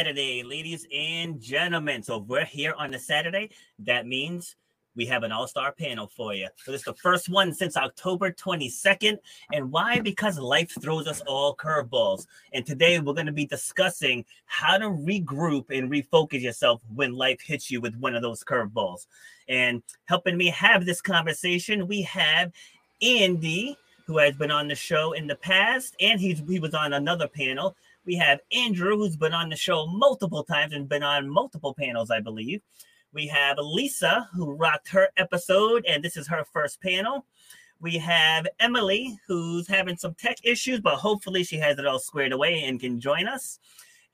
Saturday, ladies and gentlemen. So we're here on a Saturday. That means we have an all-star panel for you. So this is the first one since October 22nd. And why? Because life throws us all curveballs. And today we're going to be discussing how to regroup and refocus yourself when life hits you with one of those curveballs. And helping me have this conversation, we have Andy, who has been on the show in the past, and he's he was on another panel. We have Andrew, who's been on the show multiple times and been on multiple panels, I believe. We have Lisa, who rocked her episode, and this is her first panel. We have Emily, who's having some tech issues, but hopefully she has it all squared away and can join us.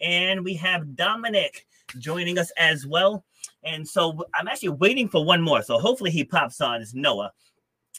And we have Dominique joining us as well. And so I'm actually waiting for one more. So hopefully he pops on. It's Noah.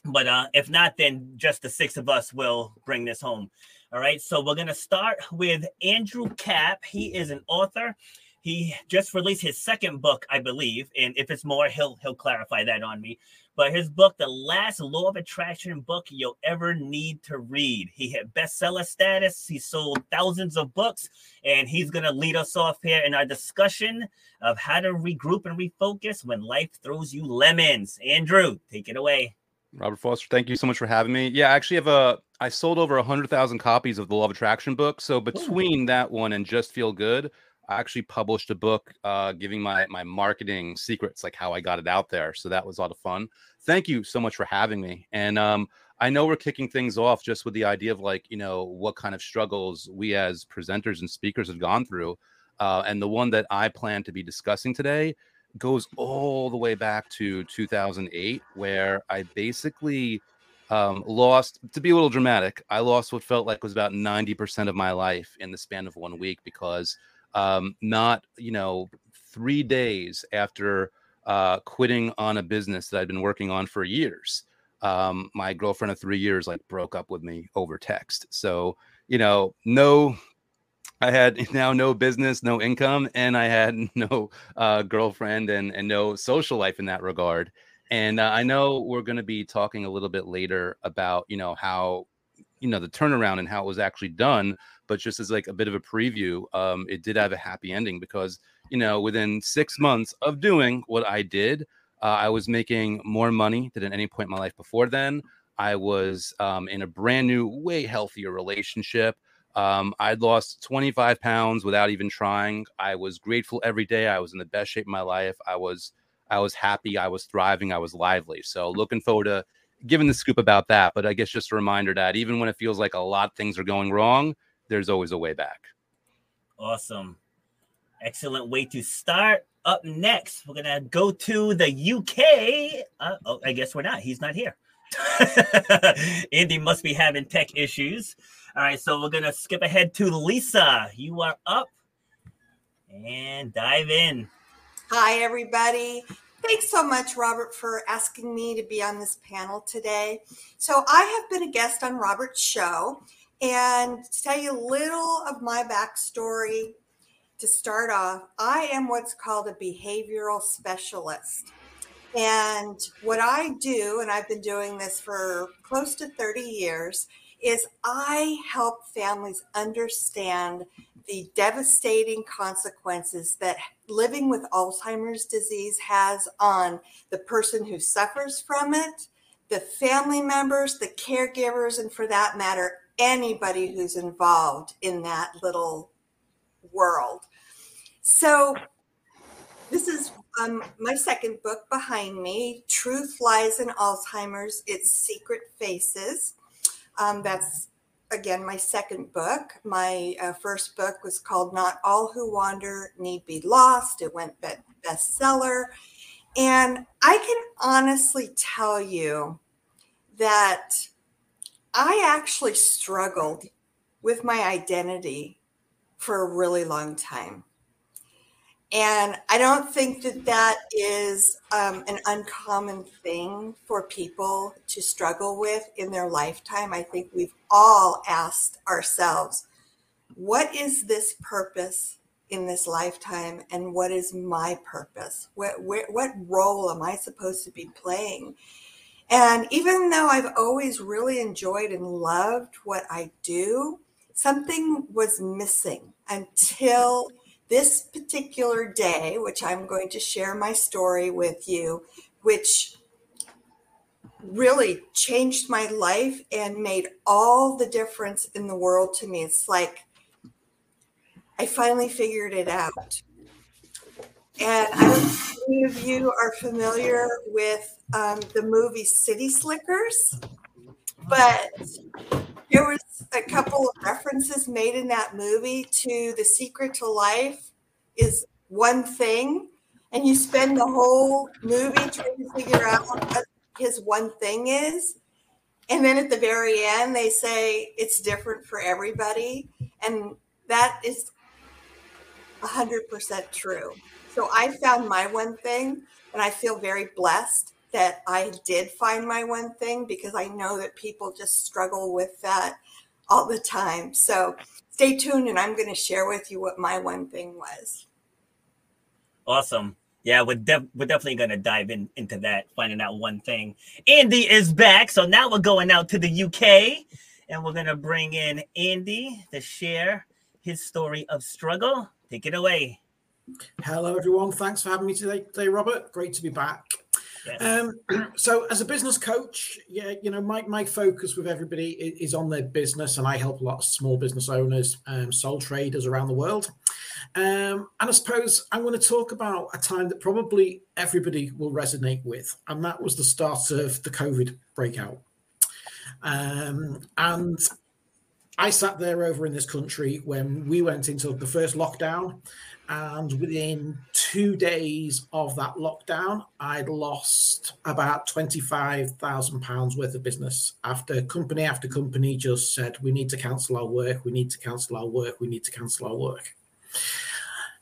But uh, if not, then just the six of us will bring this home. All right. So we're going to start with Andrew Kap. He is an author. He just released his second book, I believe, and if it's more, he'll he'll clarify that on me. But his book, the last law of attraction book you'll ever need to read. He had bestseller status. He sold thousands of books, and he's gonna lead us off here in our discussion of how to regroup and refocus when life throws you lemons. Andrew, take it away. Robert Foster, thank you so much for having me. Yeah, I actually have a I sold over a hundred thousand copies of the Law of Attraction book. So between Ooh. that one and Just Feel Good, I actually published a book uh, giving my my marketing secrets, like how I got it out there. So that was a lot of fun. Thank you so much for having me. And um, I know we're kicking things off just with the idea of like you know what kind of struggles we as presenters and speakers have gone through. Uh, and the one that I plan to be discussing today goes all the way back to 2008, where I basically um, lost, to be a little dramatic, I lost what felt like was about 90% of my life in the span of one week because um, not, you know, three days after uh, quitting on a business that I'd been working on for years. Um, my girlfriend of three years like broke up with me over text. So, you know, no I had now no business, no income, and I had no uh, girlfriend and, and no social life in that regard. And uh, I know we're going to be talking a little bit later about, you know, how, you know, the turnaround and how it was actually done. But just as like a bit of a preview, um, it did have a happy ending because, you know, within six months of doing what I did, uh, I was making more money than at any point in my life before then. I was um, in a brand new, way healthier relationship. Um, I'd lost 25 pounds without even trying. I was grateful every day. I was in the best shape of my life. I was I was happy. I was thriving. I was lively. So looking forward to giving the scoop about that. But I guess just a reminder that even when it feels like a lot of things are going wrong, there's always a way back. Awesome. Excellent way to start. Up next, we're gonna go to the UK. Uh, oh, I guess we're not. He's not here. Andy must be having tech issues. All right, so we're gonna skip ahead to Lisa. You are up and dive in. Hi, everybody. Thanks so much, Robert, for asking me to be on this panel today. So, I have been a guest on Robert's show, and to tell you a little of my backstory to start off, I am what's called a behavioral specialist. And what I do, and I've been doing this for close to 30 years, is I help families understand the devastating consequences that living with Alzheimer's disease has on the person who suffers from it, the family members, the caregivers, and for that matter, anybody who's involved in that little world. So, this is um, my second book behind me Truth Lies and Alzheimer's Its Secret Faces. Um, that's again my second book. My uh, first book was called Not All Who Wander Need Be Lost. It went be- bestseller. And I can honestly tell you that I actually struggled with my identity for a really long time. And I don't think that that is um, an uncommon thing for people to struggle with in their lifetime. I think we've all asked ourselves, what is this purpose in this lifetime? And what is my purpose? What, what, what role am I supposed to be playing? And even though I've always really enjoyed and loved what I do, something was missing until this particular day, which I'm going to share my story with you, which really changed my life and made all the difference in the world to me. It's like I finally figured it out. And I don't know if you are familiar with um, the movie City Slickers, but there was a couple of references made in that movie to the secret to life is one thing, and you spend the whole movie trying to figure out what his one thing is. And then at the very end, they say it's different for everybody. And that is 100% true. So I found my one thing, and I feel very blessed that I did find my one thing because I know that people just struggle with that all the time. So stay tuned, and I'm going to share with you what my one thing was. Awesome. Yeah, we're, def- we're definitely going to dive in into that, finding out one thing. Andy is back. So now we're going out to the UK and we're going to bring in Andy to share his story of struggle. Take it away. Hello, everyone. Thanks for having me today, today Robert. Great to be back. Um, so, as a business coach, yeah, you know, my, my focus with everybody is on their business, and I help a lot of small business owners, um, sole traders around the world. Um, and I suppose I'm going to talk about a time that probably everybody will resonate with, and that was the start of the COVID breakout. Um, and I sat there over in this country when we went into the first lockdown, and within two days of that lockdown, I'd lost about £25,000 worth of business after company after company just said, We need to cancel our work, we need to cancel our work, we need to cancel our work.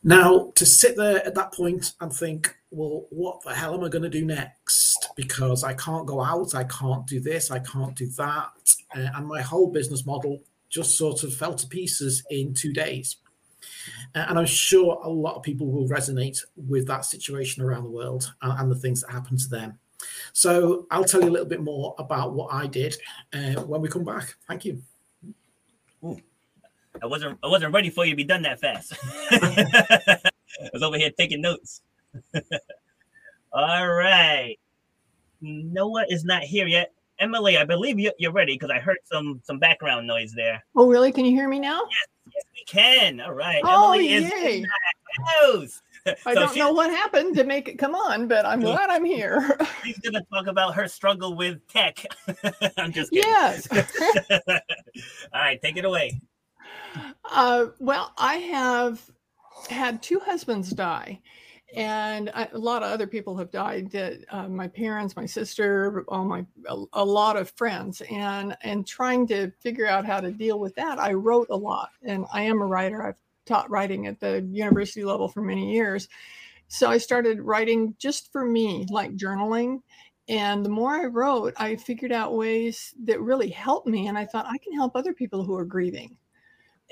Now, to sit there at that point and think, well, what the hell am I going to do next? Because I can't go out, I can't do this, I can't do that. Uh, and my whole business model just sort of fell to pieces in two days. Uh, and I'm sure a lot of people will resonate with that situation around the world and, and the things that happen to them. So I'll tell you a little bit more about what I did uh, when we come back. Thank you. Ooh. I wasn't I wasn't ready for you to be done that fast. I was over here taking notes. All right. Noah is not here yet. Emily, I believe you, are ready because I heard some some background noise there. Oh, really? Can you hear me now? Yes, yes, we can. All right. Oh, Emily yay. is I so don't know what happened to make it come on, but I'm glad I'm here. She's gonna talk about her struggle with tech. I'm just kidding. Yes. All right, take it away. Uh, well, I have had two husbands die, and I, a lot of other people have died. Uh, my parents, my sister, all my a, a, lot of friends, and and trying to figure out how to deal with that. I wrote a lot, and I am a writer. I've taught writing at the university level for many years, so I started writing just for me, like journaling. And the more I wrote, I figured out ways that really helped me, and I thought I can help other people who are grieving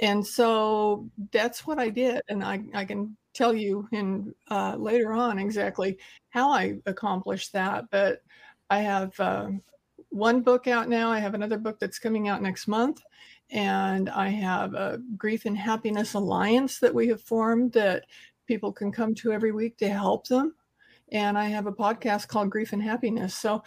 and so that's what I did, and I, I can tell you in uh, later on exactly how I accomplished that. But I have uh, one book out now. I have another book that's coming out next month, and I have a Grief and Happiness Alliance that we have formed that people can come to every week to help them. And I have a podcast called Grief and Happiness. So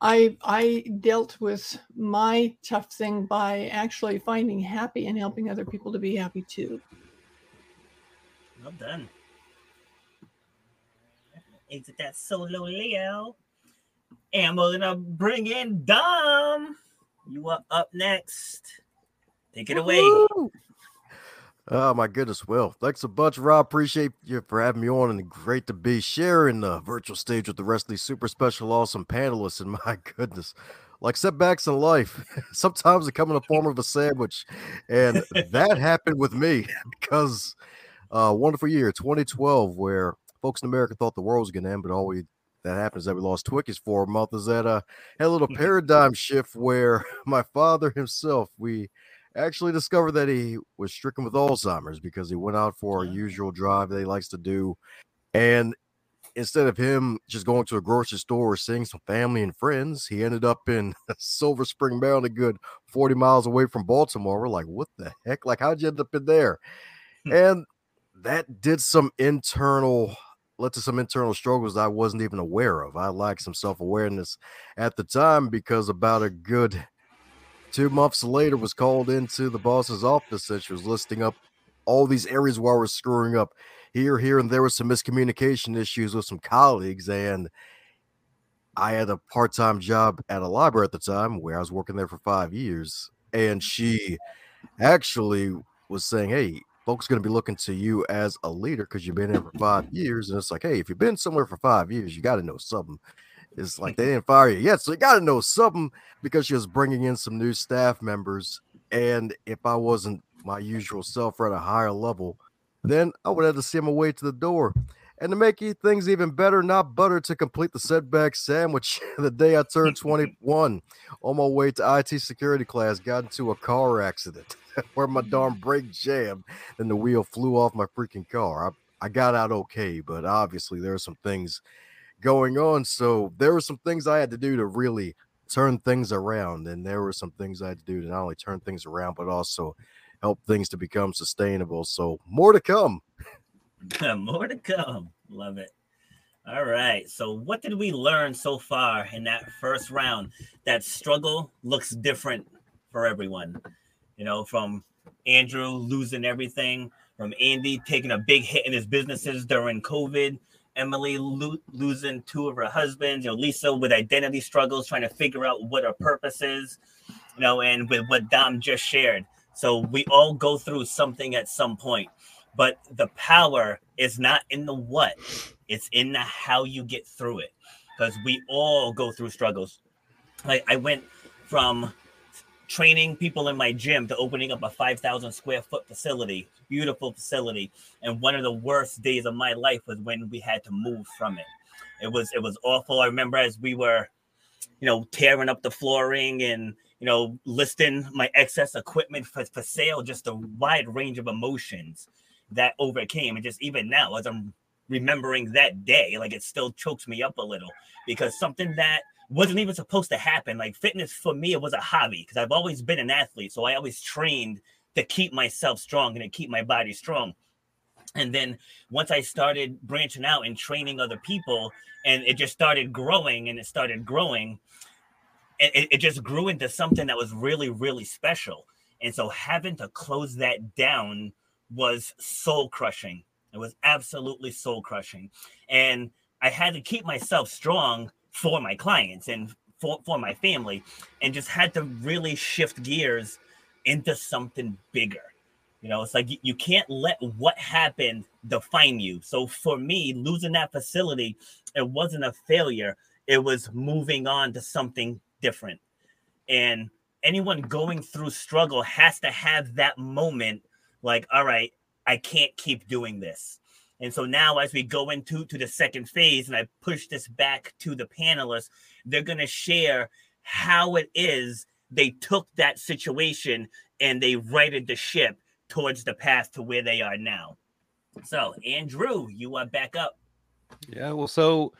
I I dealt with my tough thing by actually finding happy and helping other people to be happy too. Well done. Exit that solo Leo. And we're gonna bring in Dom. You are up next. Take it away. Woo-hoo! Oh my goodness. Well, thanks a bunch, Rob. Appreciate you for having me on and great to be sharing the virtual stage with the rest of these super special awesome panelists. And my goodness, like setbacks in life, sometimes they come in the form of a sandwich. And that happened with me because uh wonderful year 2012 where folks in America thought the world was gonna end, but all we that happens that we lost Twinkies for a month is that uh had a little paradigm shift where my father himself, we actually discovered that he was stricken with Alzheimer's because he went out for a usual drive that he likes to do. And instead of him just going to a grocery store or seeing some family and friends, he ended up in Silver Spring, Maryland, a good 40 miles away from Baltimore. We're like, what the heck? Like, how'd you end up in there? Hmm. and that did some internal led to some internal struggles I wasn't even aware of. I lacked some self awareness at the time because about a good two months later was called into the boss's office and she was listing up all these areas where I was screwing up here, here, and there was some miscommunication issues with some colleagues. And I had a part time job at a library at the time where I was working there for five years. And she actually was saying, Hey, folks going to be looking to you as a leader because you've been here for five years. And it's like, Hey, if you've been somewhere for five years, you got to know something. It's like they didn't fire you yet. So you got to know something because she was bringing in some new staff members. And if I wasn't my usual self or at a higher level, then I would have to see my way to the door. And to make things even better, not butter to complete the setback sandwich. the day I turned 21, on my way to IT security class, got into a car accident where my darn mm-hmm. brake jammed and the wheel flew off my freaking car. I, I got out okay, but obviously there are some things going on. So there were some things I had to do to really turn things around. And there were some things I had to do to not only turn things around, but also help things to become sustainable. So more to come. more to come. Love it. All right. So, what did we learn so far in that first round? That struggle looks different for everyone. You know, from Andrew losing everything, from Andy taking a big hit in his businesses during COVID, Emily lo- losing two of her husbands, you know, Lisa with identity struggles, trying to figure out what her purpose is, you know, and with what Dom just shared. So we all go through something at some point, but the power is not in the what, it's in the how you get through it. Because we all go through struggles. Like I went from training people in my gym to opening up a 5,000 square foot facility, beautiful facility. And one of the worst days of my life was when we had to move from it. It was it was awful. I remember as we were, you know, tearing up the flooring and you know, listing my excess equipment for, for sale, just a wide range of emotions that overcame. And just even now, as I'm remembering that day, like it still chokes me up a little because something that wasn't even supposed to happen. Like fitness for me, it was a hobby because I've always been an athlete. So I always trained to keep myself strong and to keep my body strong. And then once I started branching out and training other people, and it just started growing and it started growing, it, it just grew into something that was really, really special. And so having to close that down was soul crushing. It was absolutely soul crushing. And I had to keep myself strong for my clients and for, for my family and just had to really shift gears into something bigger. You know, it's like you can't let what happened define you. So for me, losing that facility, it wasn't a failure. It was moving on to something different. And anyone going through struggle has to have that moment like, all right, I can't keep doing this. And so now, as we go into to the second phase, and I push this back to the panelists, they're going to share how it is they took that situation and they righted the ship towards the path to where they are now. So, Andrew, you are back up. Yeah, well, so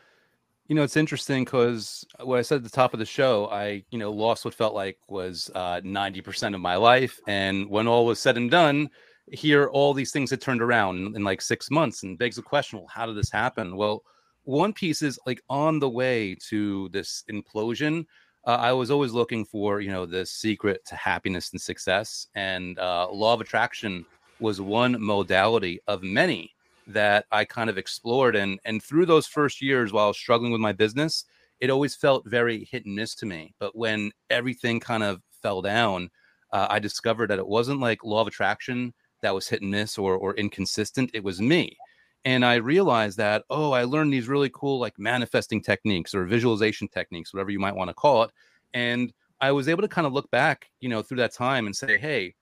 you know, it's interesting because what I said at the top of the show, I, you know, lost what felt like was uh, 90% of my life. And when all was said and done, here all these things had turned around in, in like six months and begs the question, well, how did this happen? Well, one piece is like on the way to this implosion. Uh, I was always looking for, you know, the secret to happiness and success. And uh, law of attraction was one modality of many that I kind of explored. And and through those first years while struggling with my business, it always felt very hit and miss to me. But when everything kind of fell down, uh, I discovered that it wasn't like law of attraction that was hit and miss or or inconsistent. It was me. And I realized that, oh, I learned these really cool like manifesting techniques or visualization techniques, whatever you might want to call it. And I was able to kind of look back, you know, through that time and say, hey,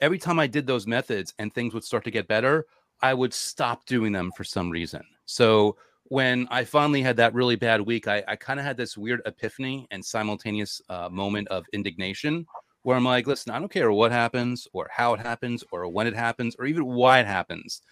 every time I did those methods and things would start to get better, I would stop doing them for some reason. So when I finally had that really bad week, I, I kind of had this weird epiphany and simultaneous uh, moment of indignation where I'm like, listen, I don't care what happens or how it happens or when it happens or even why it happens.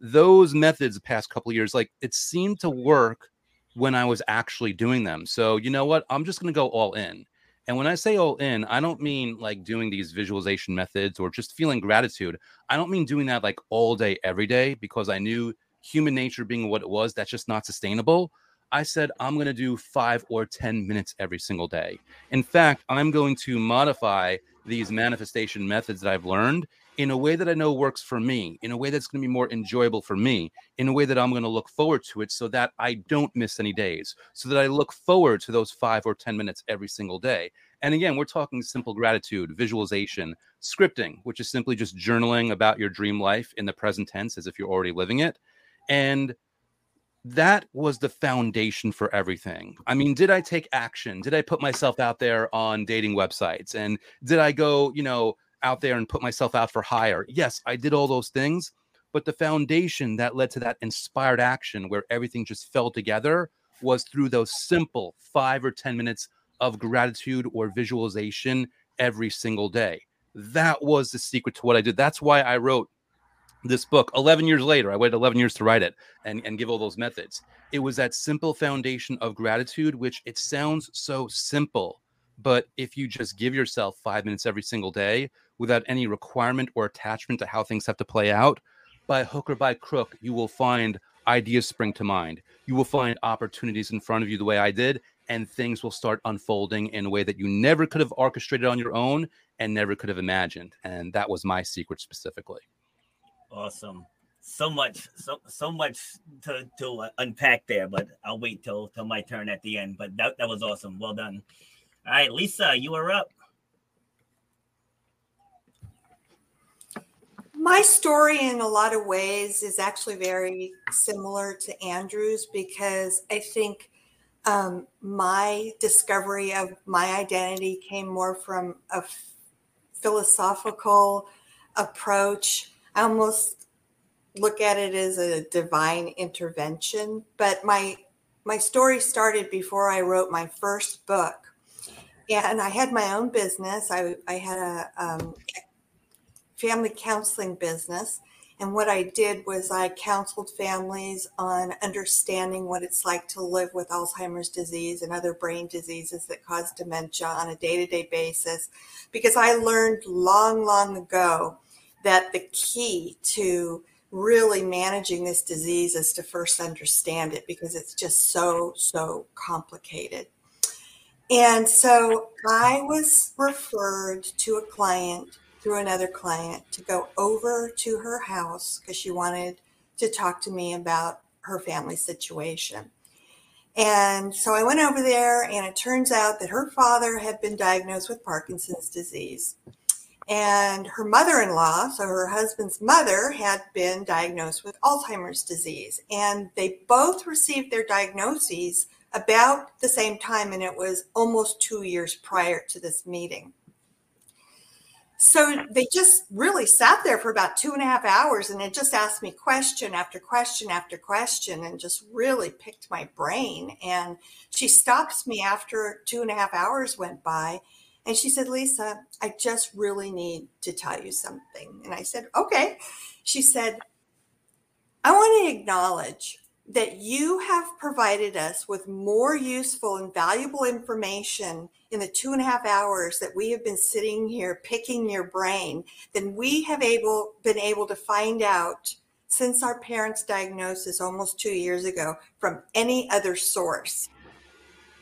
Those methods the past couple years, like it seemed to work when I was actually doing them. So you know what? I'm just going to go all in. And when I say all in, I don't mean like doing these visualization methods or just feeling gratitude. I don't mean doing that like all day, every day, because I knew human nature being what it was, that's just not sustainable. I said, I'm going to do five or 10 minutes every single day. In fact, I'm going to modify these manifestation methods that I've learned in a way that I know works for me, in a way that's going to be more enjoyable for me, in a way that I'm going to look forward to it so that I don't miss any days, so that I look forward to those five or 10 minutes every single day. And again, we're talking simple gratitude, visualization, scripting, which is simply just journaling about your dream life in the present tense as if you're already living it. And that was the foundation for everything. I mean, did I take action? Did I put myself out there on dating websites? And did I go, you know, out there and put myself out for hire? Yes, I did all those things. But the foundation that led to that inspired action where everything just fell together was through those simple five or 10 minutes of gratitude or visualization every single day. That was the secret to what I did. That's why I wrote this book 11 years later i waited 11 years to write it and, and give all those methods. It was that simple foundation of gratitude which it sounds so simple but if you just give yourself five minutes every single day without any requirement or attachment to how things have to play out by hook or by crook you will find ideas spring to mind. You will find opportunities in front of you the way i did and things will start unfolding in a way that you never could have orchestrated on your own and never could have imagined and that was my secret specifically Awesome. So much, so so much to to unpack there, but I'll wait till till my turn at the end. But that that was awesome. Well done. All right, Lisa, you are up. My story, in a lot of ways, is actually very similar to Andrew's because I think um, my discovery of my identity came more from a philosophical approach I almost look at it as a divine intervention. But my my story started before I wrote my first book, and I had my own business. I I had a um, family counseling business. And what I did was I counseled families on understanding what it's like to live with Alzheimer's disease and other brain diseases that cause dementia on a day to day basis. Because I learned long, long ago that the key to really managing this disease is to first understand it because it's just so, so complicated. And so I was referred to a client through another client to go over to her house because she wanted to talk to me about her family situation. And so I went over there, and it turns out that her father had been diagnosed with Parkinson's disease. And her mother in law, so her husband's mother, had been diagnosed with Alzheimer's disease. And they both received their diagnoses about the same time, and it was almost two years prior to this meeting. So they just really sat there for about two and a half hours and it just asked me question after question after question and just really picked my brain. And she stops me after two and a half hours went by and she said, Lisa, I just really need to tell you something. And I said, okay. She said, I want to acknowledge that you have provided us with more useful and valuable information in the two and a half hours that we have been sitting here picking your brain than we have able been able to find out since our parents' diagnosis almost two years ago from any other source.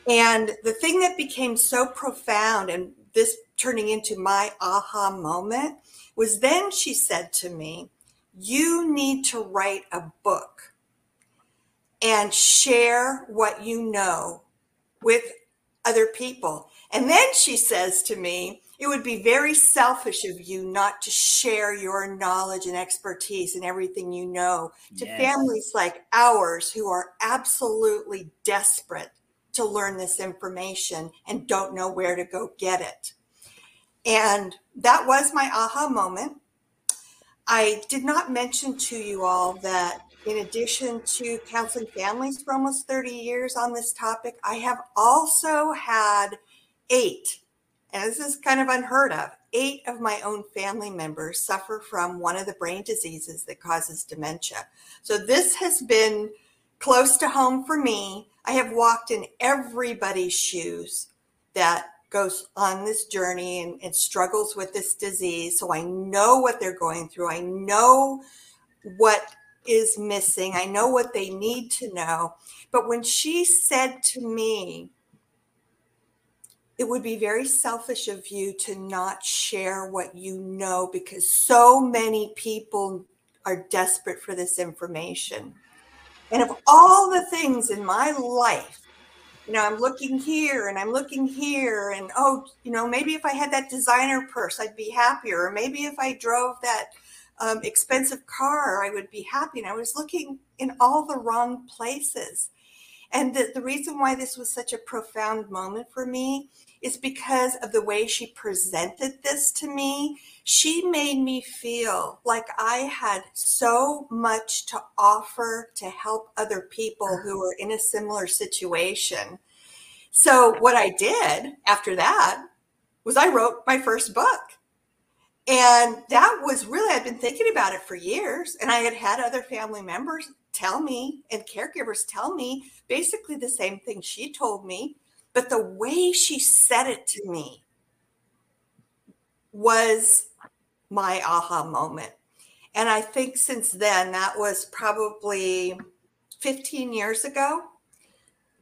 And the thing that became so profound and this turning into my aha moment was then she said to me, You need to write a book and share what you know with other people. And then she says to me, it would be very selfish of you not to share your knowledge and expertise and everything you know to yes. families like ours who are absolutely desperate to learn this information and don't know where to go get it. And that was my aha moment. I did not mention to you all that in addition to counseling families for almost 30 years on this topic, I have also had eight, and this is kind of unheard of, eight of my own family members suffer from one of the brain diseases that causes dementia. So this has been close to home for me. I have walked in everybody's shoes that goes on this journey and, and struggles with this disease. So I know what they're going through. I know what is missing. I know what they need to know. But when she said to me, it would be very selfish of you to not share what you know because so many people are desperate for this information. And of all the things in my life, you know, I'm looking here and I'm looking here, and oh, you know, maybe if I had that designer purse, I'd be happier. Or maybe if I drove that um, expensive car, I would be happy. And I was looking in all the wrong places. And the, the reason why this was such a profound moment for me is because of the way she presented this to me. She made me feel like I had so much to offer to help other people who uh-huh. were in a similar situation. So, what I did after that was I wrote my first book. And that was really, I'd been thinking about it for years. And I had had other family members tell me and caregivers tell me basically the same thing she told me. But the way she said it to me was my aha moment. And I think since then, that was probably 15 years ago,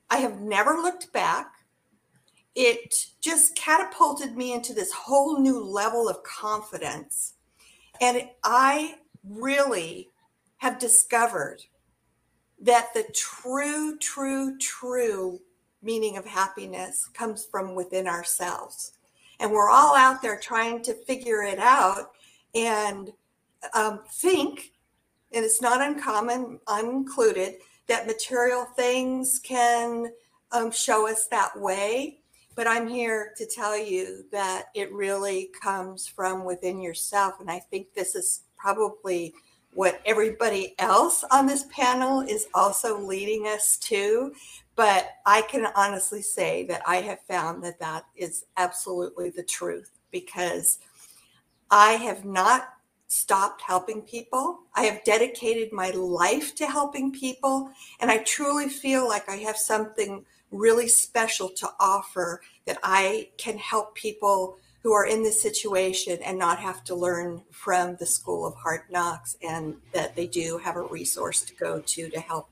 I have never looked back. It just catapulted me into this whole new level of confidence. And I really have discovered that the true, true, true meaning of happiness comes from within ourselves. And we're all out there trying to figure it out and um, think, and it's not uncommon, I'm included, that material things can um, show us that way. But I'm here to tell you that it really comes from within yourself. And I think this is probably what everybody else on this panel is also leading us to. But I can honestly say that I have found that that is absolutely the truth because I have not stopped helping people. I have dedicated my life to helping people. And I truly feel like I have something really special to offer that I can help people who are in this situation and not have to learn from the school of hard knocks and that they do have a resource to go to to help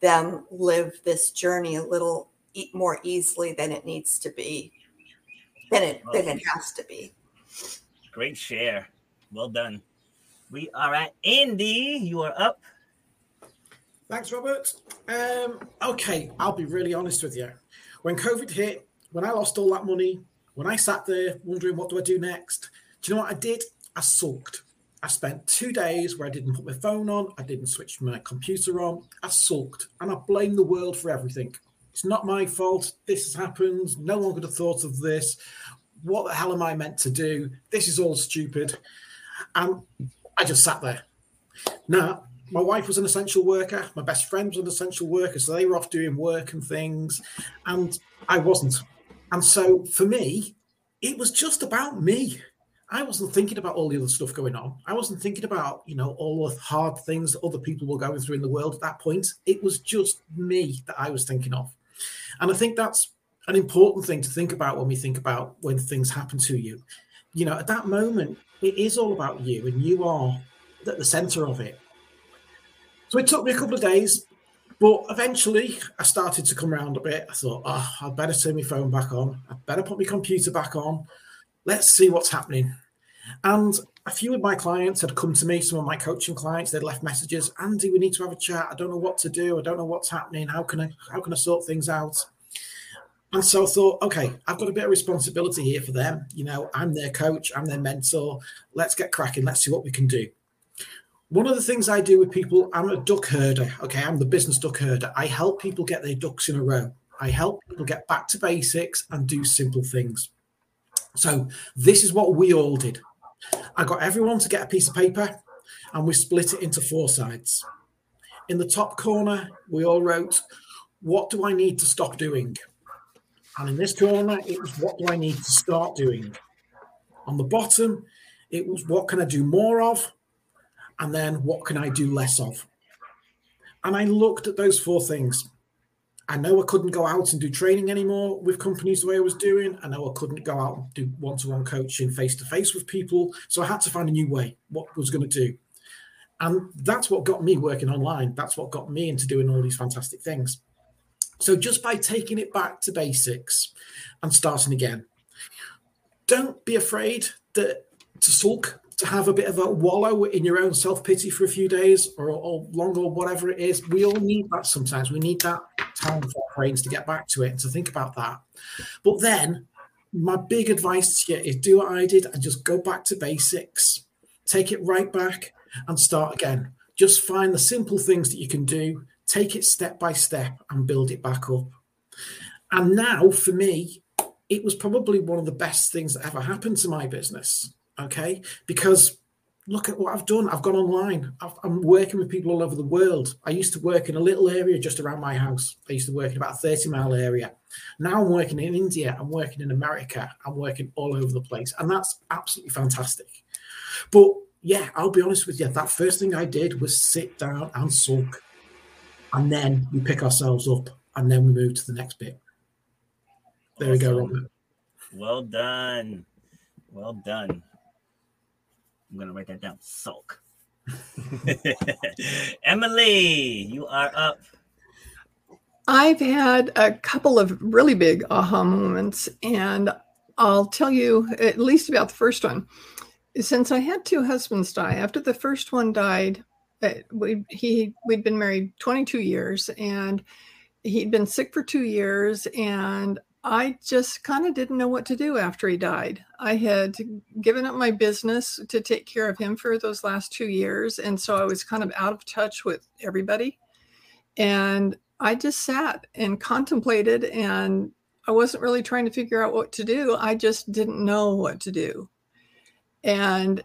them live this journey a little more easily than it needs to be than it than it has to be great share well done we are at andy you are up thanks robert um okay i'll be really honest with you when covid hit when i lost all that money when I sat there wondering what do I do next, do you know what I did? I sulked. I spent two days where I didn't put my phone on, I didn't switch my computer on. I sulked and I blame the world for everything. It's not my fault. This has happened. No one could have thought of this. What the hell am I meant to do? This is all stupid. And I just sat there. Now, my wife was an essential worker. My best friend was an essential worker. So they were off doing work and things. And I wasn't. And so for me, it was just about me. I wasn't thinking about all the other stuff going on. I wasn't thinking about, you know, all the hard things that other people were going through in the world at that point. It was just me that I was thinking of. And I think that's an important thing to think about when we think about when things happen to you. You know, at that moment, it is all about you and you are at the center of it. So it took me a couple of days but eventually, I started to come around a bit. I thought, oh, I'd better turn my phone back on. I'd better put my computer back on. Let's see what's happening. And a few of my clients had come to me, some of my coaching clients, they'd left messages, Andy, we need to have a chat. I don't know what to do. I don't know what's happening. How can I how can I sort things out? And so I thought, okay, I've got a bit of responsibility here for them. You know, I'm their coach, I'm their mentor. Let's get cracking. Let's see what we can do. One of the things I do with people, I'm a duck herder. Okay, I'm the business duck herder. I help people get their ducks in a row. I help people get back to basics and do simple things. So, this is what we all did. I got everyone to get a piece of paper and we split it into four sides. In the top corner, we all wrote, What do I need to stop doing? And in this corner, it was, What do I need to start doing? On the bottom, it was, What can I do more of? and then what can I do less of? And I looked at those four things I know I couldn't go out and do training anymore with companies the way I was doing. I know I couldn't go out and do one to one coaching face to face with people. So I had to find a new way, what was going to do. And that's what got me working online. That's what got me into doing all these fantastic things. So just by taking it back to basics and starting again, don't be afraid that to sulk to have a bit of a wallow in your own self pity for a few days or, or long or whatever it is. We all need that sometimes. We need that time for our brains to get back to it and to think about that. But then, my big advice to you is do what I did and just go back to basics, take it right back and start again. Just find the simple things that you can do, take it step by step and build it back up. And now, for me, it was probably one of the best things that ever happened to my business okay? Because look at what I've done. I've gone online. i am working with people all over the world. I used to work in a little area just around my house. I used to work in about a 30 mile area. Now I'm working in India. I'm working in America. I'm working all over the place. And that's absolutely fantastic. But yeah, I'll be honest with you. That first thing I did was sit down and sulk. And then we pick ourselves up and then we move to the next bit. There awesome. we go, Robert. Well done. Well done. I'm gonna write that down. Sulk. Emily, you are up. I've had a couple of really big aha moments, and I'll tell you at least about the first one. Since I had two husbands die, after the first one died, we he we'd been married 22 years, and he'd been sick for two years, and I just kind of didn't know what to do after he died. I had given up my business to take care of him for those last two years. And so I was kind of out of touch with everybody. And I just sat and contemplated, and I wasn't really trying to figure out what to do. I just didn't know what to do. And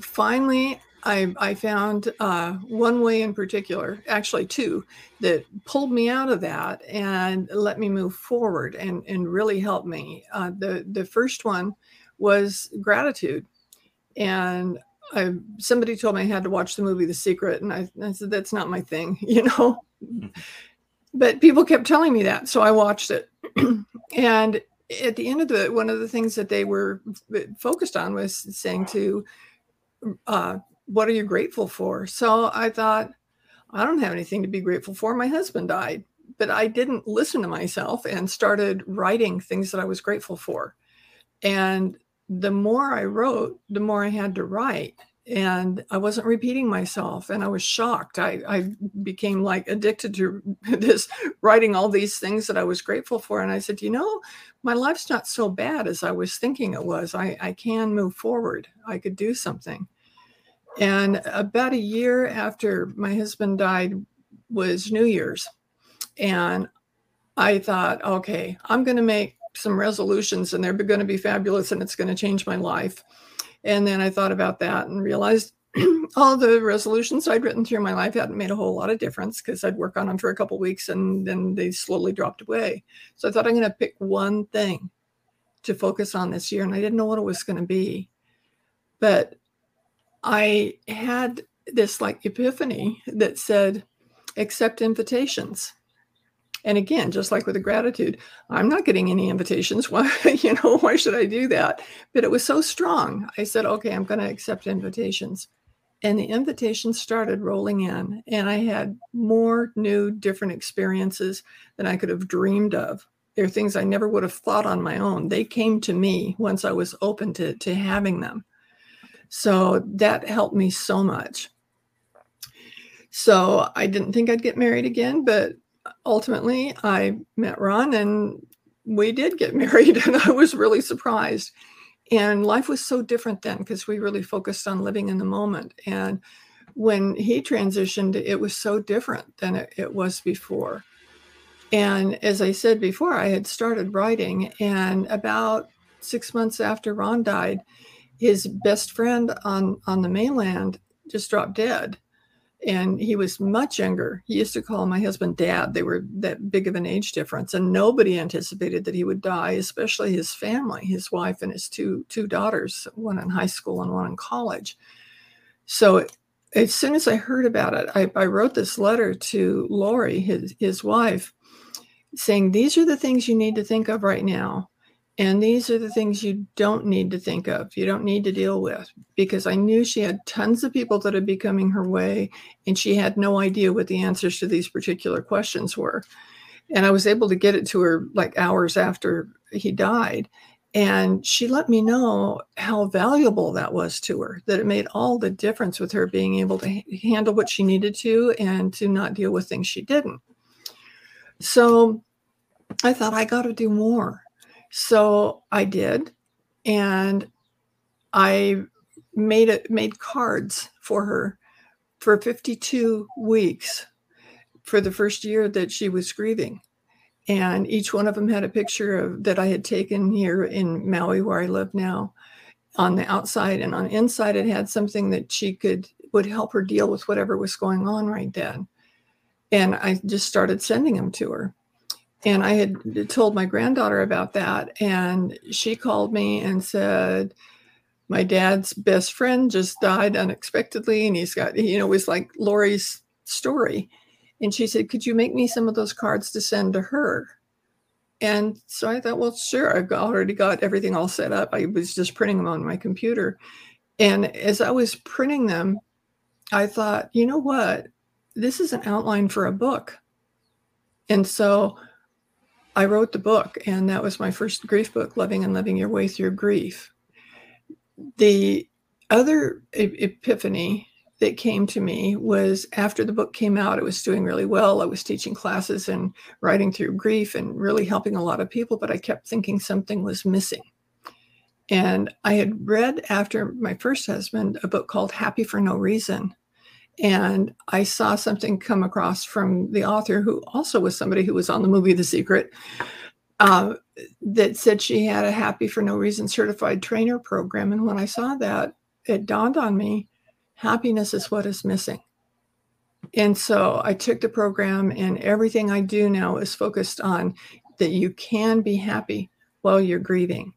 finally, I, I found uh, one way in particular, actually two, that pulled me out of that and let me move forward and, and really helped me. Uh, the the first one was gratitude, and I, somebody told me I had to watch the movie The Secret, and I, I said that's not my thing, you know. but people kept telling me that, so I watched it, and at the end of it, one of the things that they were focused on was saying to uh, what are you grateful for? So I thought, I don't have anything to be grateful for. My husband died, but I didn't listen to myself and started writing things that I was grateful for. And the more I wrote, the more I had to write. And I wasn't repeating myself. And I was shocked. I, I became like addicted to this writing all these things that I was grateful for. And I said, you know, my life's not so bad as I was thinking it was. I, I can move forward. I could do something. And about a year after my husband died was New Year's. And I thought, okay, I'm going to make some resolutions and they're going to be fabulous and it's going to change my life. And then I thought about that and realized all the resolutions I'd written through my life hadn't made a whole lot of difference because I'd work on them for a couple weeks and then they slowly dropped away. So I thought I'm going to pick one thing to focus on this year. And I didn't know what it was going to be. But I had this like epiphany that said, accept invitations. And again, just like with the gratitude, I'm not getting any invitations. Why, you know, why should I do that? But it was so strong. I said, okay, I'm going to accept invitations. And the invitations started rolling in, and I had more new, different experiences than I could have dreamed of. They're things I never would have thought on my own. They came to me once I was open to, to having them. So that helped me so much. So I didn't think I'd get married again, but ultimately I met Ron and we did get married, and I was really surprised. And life was so different then because we really focused on living in the moment. And when he transitioned, it was so different than it, it was before. And as I said before, I had started writing, and about six months after Ron died, his best friend on on the mainland just dropped dead. And he was much younger. He used to call my husband dad. They were that big of an age difference. And nobody anticipated that he would die especially his family his wife and his two two daughters one in high school and one in college. So as soon as i heard about it i, I wrote this letter to lori his, his wife saying, These are the things you need to think of right now. And these are the things you don't need to think of, you don't need to deal with. Because I knew she had tons of people that would be coming her way, and she had no idea what the answers to these particular questions were. And I was able to get it to her like hours after he died. And she let me know how valuable that was to her, that it made all the difference with her being able to handle what she needed to and to not deal with things she didn't. So I thought, I got to do more. So I did. And I made it made cards for her for 52 weeks for the first year that she was grieving and each one of them had a picture of that I had taken here in Maui, where I live now, on the outside, and on the inside it had something that she could would help her deal with whatever was going on right then. And I just started sending them to her. And I had told my granddaughter about that, and she called me and said, "My dad's best friend just died unexpectedly, and he's got you know it was like Lori's story." And she said, Could you make me some of those cards to send to her? And so I thought, well, sure. I've already got everything all set up. I was just printing them on my computer. And as I was printing them, I thought, you know what? This is an outline for a book. And so I wrote the book, and that was my first grief book, Loving and Living Your Way Through Grief. The other epiphany that came to me was after the book came out, it was doing really well. I was teaching classes and writing through grief and really helping a lot of people, but I kept thinking something was missing. And I had read after my first husband a book called Happy for No Reason. And I saw something come across from the author, who also was somebody who was on the movie The Secret, uh, that said she had a Happy for No Reason certified trainer program. And when I saw that, it dawned on me happiness is what is missing. And so I took the program, and everything I do now is focused on that you can be happy while you're grieving.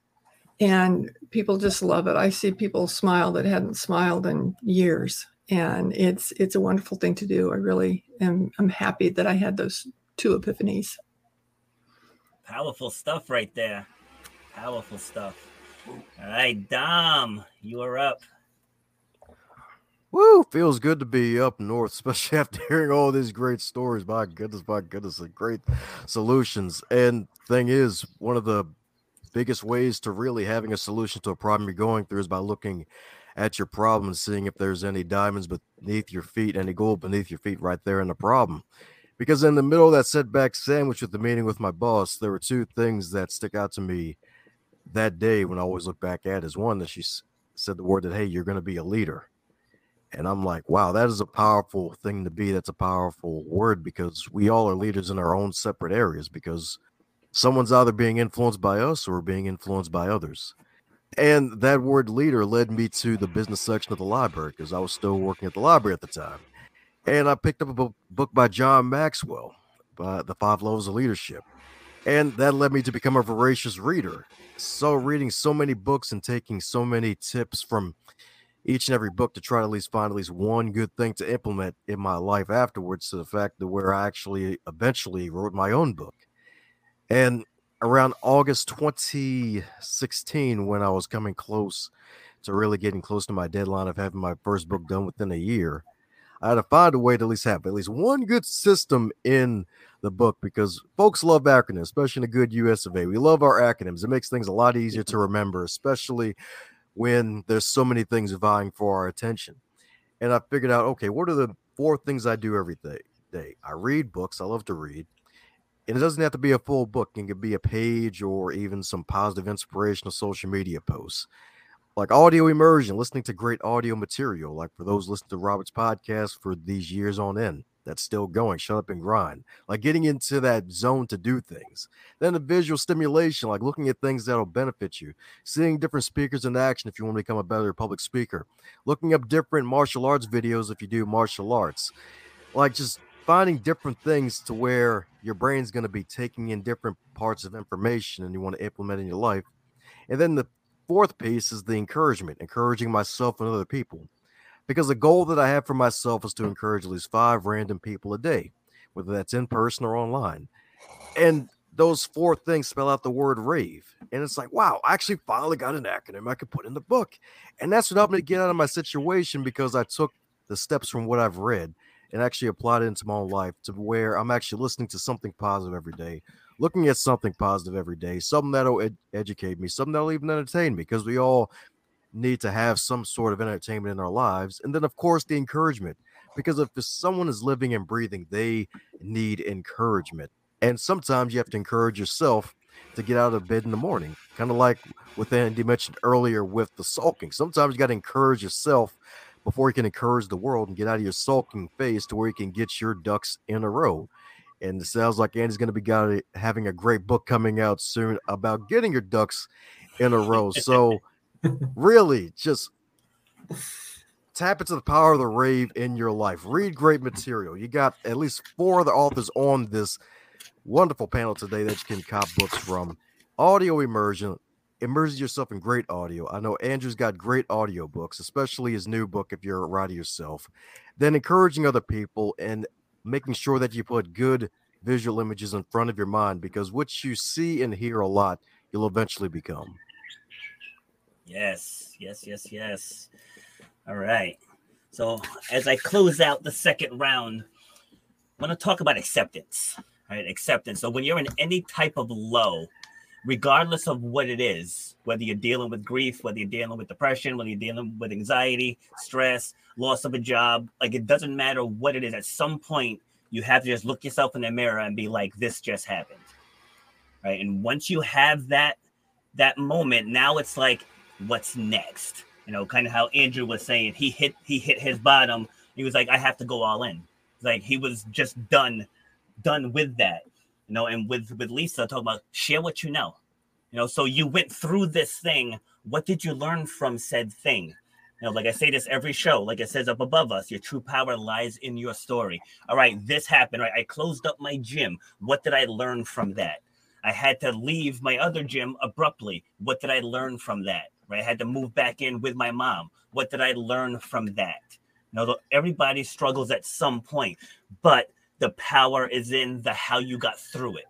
And people just love it. I see people smile that hadn't smiled in years. And it's it's a wonderful thing to do. I really am I'm happy that I had those two epiphanies. Powerful stuff right there. Powerful stuff. All right, Dom, you are up. Woo! Feels good to be up north, especially after hearing all these great stories. My goodness, my goodness, and great solutions. And thing is, one of the biggest ways to really having a solution to a problem you're going through is by looking at your problem and seeing if there's any diamonds beneath your feet, any gold beneath your feet right there in the problem. Because in the middle of that setback sandwich with the meeting with my boss, there were two things that stick out to me that day when I always look back at is one that she said the word that, hey, you're going to be a leader and I'm like, wow, that is a powerful thing to be. That's a powerful word because we all are leaders in our own separate areas because someone's either being influenced by us or being influenced by others. And that word leader led me to the business section of the library because I was still working at the library at the time. And I picked up a book by John Maxwell, by The Five Levels of Leadership. And that led me to become a voracious reader. So, reading so many books and taking so many tips from each and every book to try to at least find at least one good thing to implement in my life afterwards to the fact that where I actually eventually wrote my own book. And around August 2016, when I was coming close to really getting close to my deadline of having my first book done within a year, I had to find a way to at least have at least one good system in the book because folks love acronyms, especially in a good US of A. We love our acronyms. It makes things a lot easier mm-hmm. to remember, especially when there's so many things vying for our attention. And I figured out, okay, what are the four things I do every day? day? I read books. I love to read. And it doesn't have to be a full book. It can be a page or even some positive inspirational social media posts. Like audio immersion, listening to great audio material, like for those listening to Robert's podcast for these years on end that's still going. Shut up and grind. Like getting into that zone to do things. Then the visual stimulation, like looking at things that'll benefit you. Seeing different speakers in action if you want to become a better public speaker. Looking up different martial arts videos if you do martial arts. Like just finding different things to where your brain's going to be taking in different parts of information and you want to implement in your life. And then the fourth piece is the encouragement, encouraging myself and other people because the goal that I have for myself is to encourage at least five random people a day, whether that's in person or online. And those four things spell out the word rave. And it's like, wow, I actually finally got an acronym I could put in the book. And that's what helped me get out of my situation because I took the steps from what I've read and actually applied it into my own life to where I'm actually listening to something positive every day, looking at something positive every day, something that'll ed- educate me, something that'll even entertain me because we all need to have some sort of entertainment in our lives. And then, of course, the encouragement because if someone is living and breathing, they need encouragement. And sometimes you have to encourage yourself to get out of bed in the morning, kind of like what Andy mentioned earlier with the sulking. Sometimes you got to encourage yourself before you can encourage the world and get out of your sulking phase to where you can get your ducks in a row. And it sounds like Andy's going to be got, having a great book coming out soon about getting your ducks in a row. So, really, just tap into the power of the rave in your life. Read great material. You got at least four other authors on this wonderful panel today that you can cop books from. Audio immersion, immerse yourself in great audio. I know Andrew's got great audio books, especially his new book if you're a writer yourself. Then encouraging other people and making sure that you put good visual images in front of your mind because what you see and hear a lot, you'll eventually become. Yes, yes, yes, yes. All right. So as I close out the second round, I want to talk about acceptance right? Acceptance. So when you're in any type of low, regardless of what it is, whether you're dealing with grief, whether you're dealing with depression, whether you're dealing with anxiety, stress, loss of a job, like it doesn't matter what it is. At some point, you have to just look yourself in the mirror and be like, "This just happened," right? And once you have that that moment, now it's like, "What's next?" You know, kind of how Andrew was saying, he hit he hit his bottom. He was like, "I have to go all in." Like he was just done done with that you know and with with lisa talk about share what you know you know so you went through this thing. What did you learn from said thing? You know like i say this every show like it says up above us your true power lies in your story. All right this happened right? I closed up my gym. What did i learn from that? I had to leave my other gym abruptly. What did i learn from that right? I had to move back in with my mom. What did i learn from that? You know everybody struggles at some point but the power is in the how you got through it,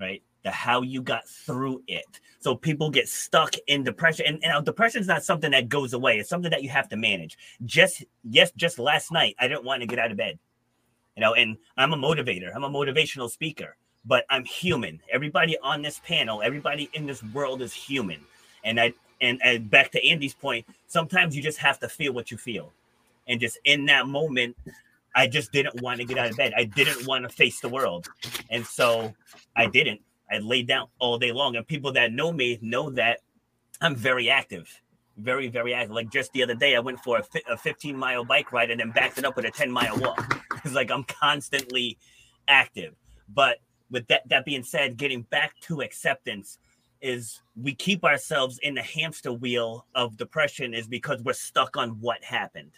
right? The how you got through it. So people get stuck in depression, and, and depression is not something that goes away. It's something that you have to manage. Just yes, just last night I didn't want to get out of bed, you know. And I'm a motivator. I'm a motivational speaker, but I'm human. Everybody on this panel, everybody in this world is human, and I and, and back to Andy's point, sometimes you just have to feel what you feel, and just in that moment, I just didn't want to get out of bed. I didn't want to face the world. And so I didn't. I laid down all day long. And people that know me know that I'm very active, very, very active. Like just the other day, I went for a, fi- a 15 mile bike ride and then backed it up with a 10 mile walk. It's like I'm constantly active. But with that, that being said, getting back to acceptance is we keep ourselves in the hamster wheel of depression is because we're stuck on what happened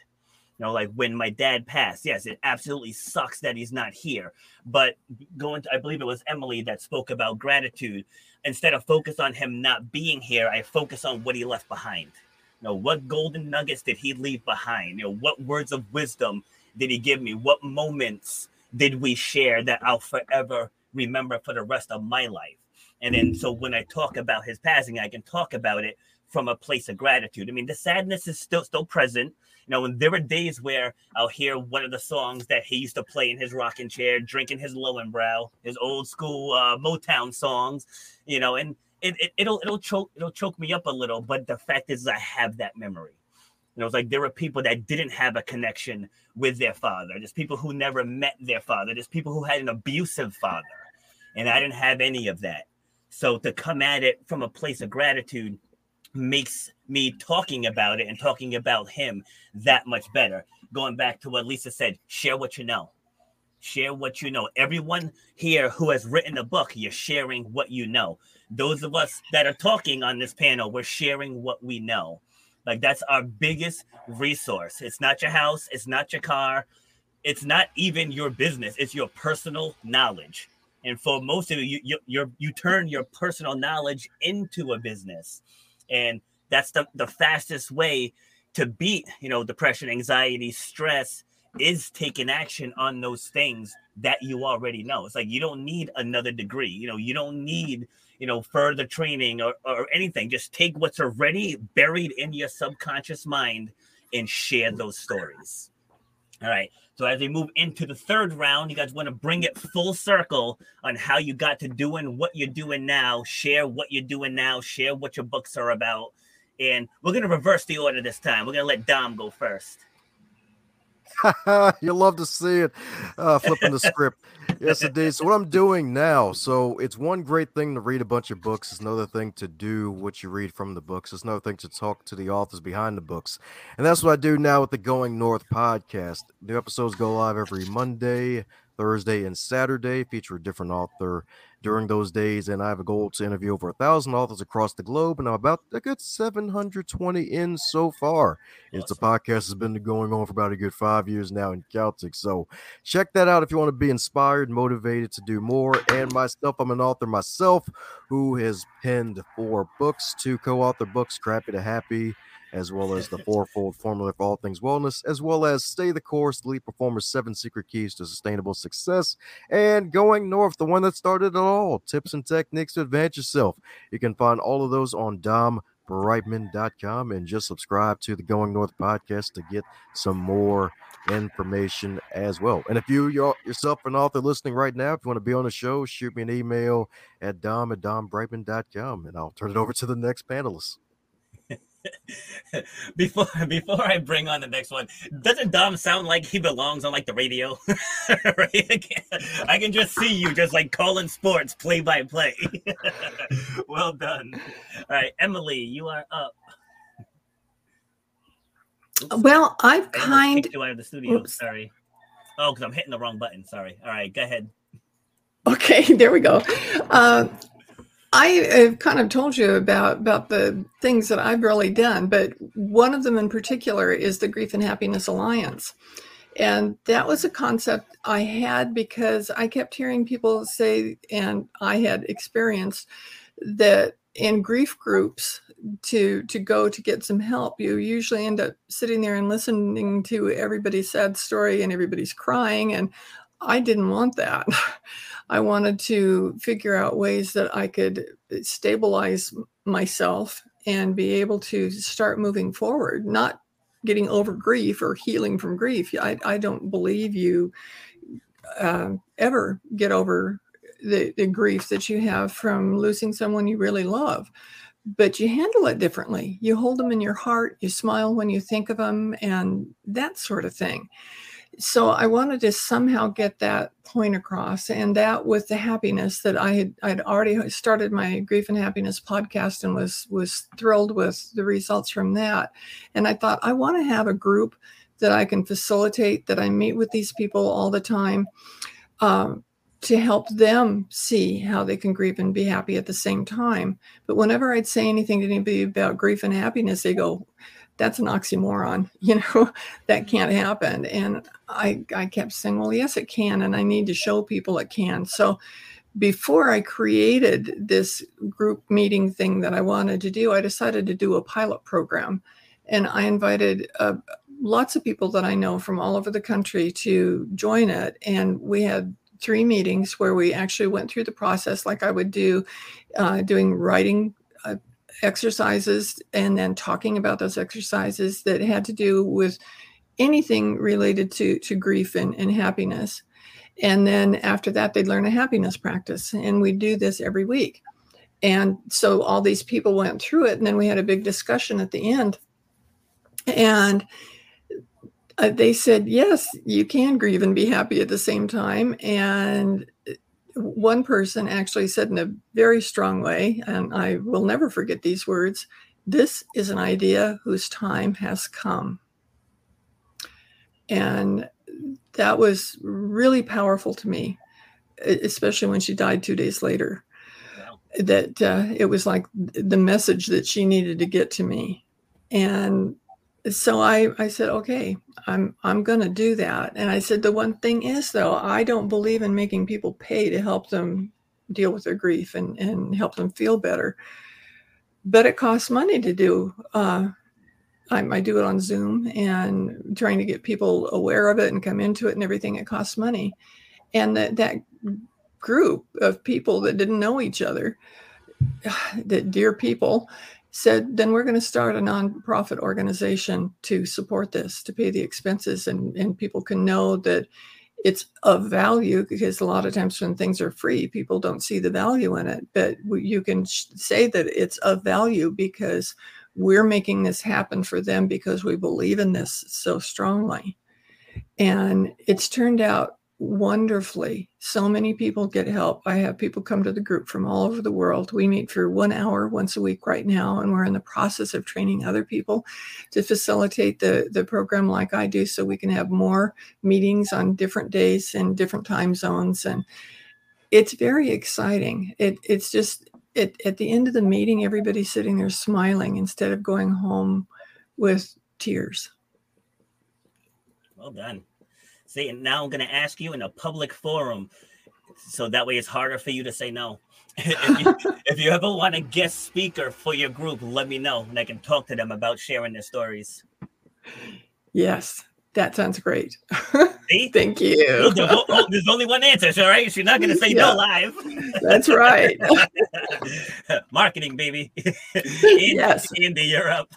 you know, like when my dad passed, yes, it absolutely sucks that he's not here. But going to, I believe it was Emily that spoke about gratitude. Instead of focus on him not being here, I focus on what he left behind. You know, what golden nuggets did he leave behind? You know, what words of wisdom did he give me? What moments did we share that I'll forever remember for the rest of my life? And then, so when I talk about his passing, I can talk about it from a place of gratitude. I mean, the sadness is still still present. Know, and there were days where I'll hear one of the songs that he used to play in his rocking chair, drinking his Löwenbräu, his old school uh, Motown songs. You know, and it, it it'll it'll choke it'll choke me up a little. But the fact is, I have that memory. You know, it's like there were people that didn't have a connection with their father. There's people who never met their father. There's people who had an abusive father, and I didn't have any of that. So to come at it from a place of gratitude makes me talking about it and talking about him that much better. Going back to what Lisa said, share what you know. Share what you know. Everyone here who has written a book, you're sharing what you know. Those of us that are talking on this panel, we're sharing what we know. Like that's our biggest resource. It's not your house, it's not your car, it's not even your business, it's your personal knowledge. And for most of you, you you you turn your personal knowledge into a business and that's the, the fastest way to beat you know depression anxiety stress is taking action on those things that you already know. It's like you don't need another degree. You know, you don't need, you know, further training or, or anything. Just take what's already buried in your subconscious mind and share those stories. All right. So as we move into the third round, you guys want to bring it full circle on how you got to doing what you're doing now, share what you're doing now, share what your books are about. And we're going to reverse the order this time. We're going to let Dom go first. you love to see it. Uh, flipping the script. Yes, indeed. So what I'm doing now, so it's one great thing to read a bunch of books. It's another thing to do what you read from the books. It's another thing to talk to the authors behind the books. And that's what I do now with the Going North podcast. New episodes go live every Monday, Thursday, and Saturday, feature a different author during those days. And I have a goal to interview over a thousand authors across the globe, and I'm about a good 720 in so far. Awesome. It's a podcast that's been going on for about a good five years now in Celtic. So check that out if you want to be inspired, motivated to do more. And myself, I'm an author myself who has penned four books, two co-author books, Crappy to Happy as well as the fourfold formula for all things wellness, as well as Stay the Course, Lead Performers Seven Secret Keys to Sustainable Success, and Going North, the one that started it all tips and techniques to advance yourself. You can find all of those on dombrightmon.com and just subscribe to the Going North podcast to get some more information as well. And if you yourself an author listening right now, if you want to be on the show, shoot me an email at dom at dombrightmon.com and I'll turn it over to the next panelist. before before I bring on the next one, doesn't Dom sound like he belongs on like the radio? right? I can just see you just like calling sports play by play. well done. All right, Emily, you are up. Oops. Well, I've kind of out of the studio. Oops. Sorry. Oh, because I'm hitting the wrong button. Sorry. All right, go ahead. Okay, there we go. Uh, I have kind of told you about about the things that I've really done, but one of them in particular is the Grief and Happiness Alliance. And that was a concept I had because I kept hearing people say, and I had experienced that in grief groups to to go to get some help you usually end up sitting there and listening to everybody's sad story and everybody's crying and i didn't want that I wanted to figure out ways that I could stabilize myself and be able to start moving forward, not getting over grief or healing from grief. I, I don't believe you uh, ever get over the, the grief that you have from losing someone you really love but you handle it differently. You hold them in your heart, you smile when you think of them, and that sort of thing so I wanted to somehow get that point across, and that with the happiness that I had I'd already started my grief and happiness podcast and was was thrilled with the results from that. And I thought I want to have a group that I can facilitate, that I meet with these people all the time. Um, to help them see how they can grieve and be happy at the same time. But whenever I'd say anything to anybody about grief and happiness, they go, that's an oxymoron you know that can't happen. And i i kept saying well yes it can and i need to show people it can. So before i created this group meeting thing that i wanted to do i decided to do a pilot program. And i invited uh, lots of people that i know from all over the country to join it. And we had three meetings where we actually went through the process like i would do uh, doing writing exercises and then talking about those exercises that had to do with anything related to, to grief and, and happiness. And then after that, they'd learn a happiness practice. And we do this every week. And so all these people went through it. And then we had a big discussion at the end. And uh, they said, yes, you can grieve and be happy at the same time. And one person actually said in a very strong way, and I will never forget these words this is an idea whose time has come. And that was really powerful to me, especially when she died two days later. Wow. That uh, it was like the message that she needed to get to me. And so I, I said, okay, I'm I'm gonna do that. And I said the one thing is though, I don't believe in making people pay to help them deal with their grief and, and help them feel better. But it costs money to do uh, I, I do it on Zoom and trying to get people aware of it and come into it and everything. It costs money, and that that group of people that didn't know each other, that dear people, said, then we're going to start a nonprofit organization to support this, to pay the expenses, and, and people can know that it's of value because a lot of times when things are free, people don't see the value in it. But you can say that it's of value because we're making this happen for them because we believe in this so strongly. And it's turned out wonderfully. So many people get help. I have people come to the group from all over the world. We meet for one hour once a week right now, and we're in the process of training other people to facilitate the, the program like I do so we can have more meetings on different days and different time zones. And it's very exciting. It, it's just it, at the end of the meeting, everybody's sitting there smiling instead of going home with tears. Well done. See, and now I'm going to ask you in a public forum, so that way it's harder for you to say no. if, you, if you ever want a guest speaker for your group, let me know, and I can talk to them about sharing their stories. Yes, that sounds great. See? Thank you. Oh, oh, there's only one answer, all right? She's not going to say yeah. no live. That's right. Marketing, baby. Yes, in, yes. Into Europe.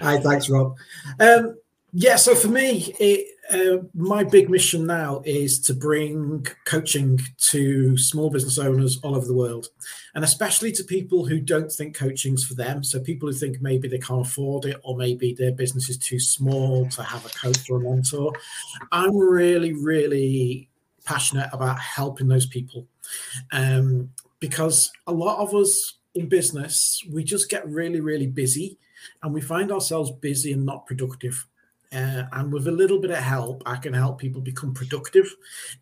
Hi, thanks, Rob. Um, yeah, so for me, it, uh, my big mission now is to bring coaching to small business owners all over the world, and especially to people who don't think coaching's for them. So people who think maybe they can't afford it, or maybe their business is too small to have a coach or a mentor. I'm really, really passionate about helping those people, um, because a lot of us in business we just get really, really busy, and we find ourselves busy and not productive uh, and with a little bit of help, I can help people become productive,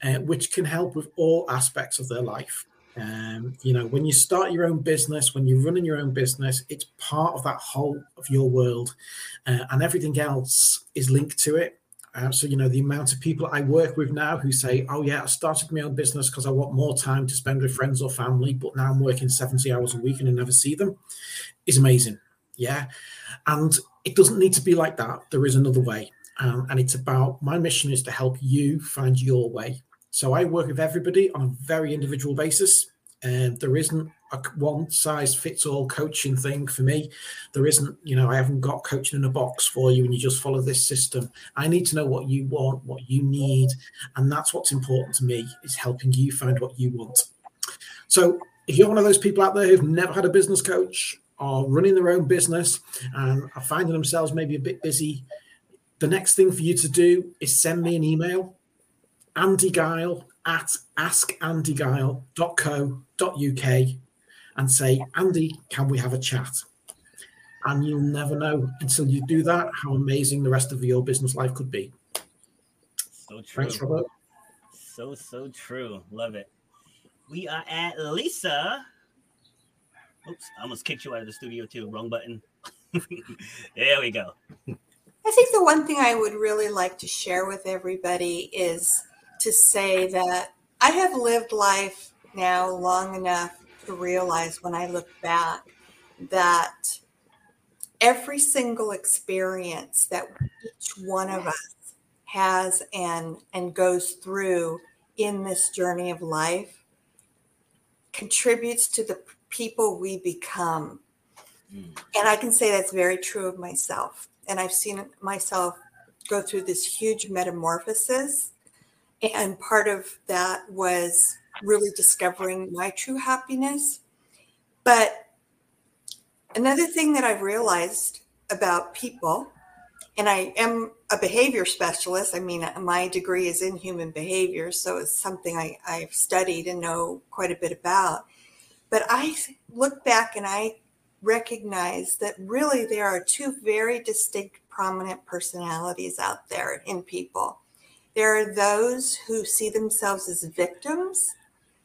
uh, which can help with all aspects of their life. Um, you know, when you start your own business, when you're running your own business, it's part of that whole of your world, uh, and everything else is linked to it. Uh, so, you know, the amount of people I work with now who say, Oh, yeah, I started my own business because I want more time to spend with friends or family, but now I'm working 70 hours a week and I never see them is amazing. Yeah. And it doesn't need to be like that. There is another way. Um, and it's about my mission is to help you find your way. So I work with everybody on a very individual basis. And there isn't a one size fits all coaching thing for me. There isn't, you know, I haven't got coaching in a box for you and you just follow this system. I need to know what you want, what you need. And that's what's important to me is helping you find what you want. So if you're one of those people out there who've never had a business coach, are running their own business and are finding themselves maybe a bit busy, the next thing for you to do is send me an email, Andy Guile at askandyguile.co.uk and say, Andy, can we have a chat? And you'll never know until you do that how amazing the rest of your business life could be. So true. Thanks, Robert. So, so true. Love it. We are at Lisa Oops, I almost kicked you out of the studio too. Wrong button. there we go. I think the one thing I would really like to share with everybody is to say that I have lived life now long enough to realize when I look back that every single experience that each one of us has and and goes through in this journey of life contributes to the people we become. Mm. And I can say that's very true of myself. And I've seen myself go through this huge metamorphosis. And part of that was really discovering my true happiness. But another thing that I've realized about people, and I am a behavior specialist. I mean, my degree is in human behavior, so it's something I, I've studied and know quite a bit about. But I look back and I recognize that really there are two very distinct, prominent personalities out there in people. There are those who see themselves as victims,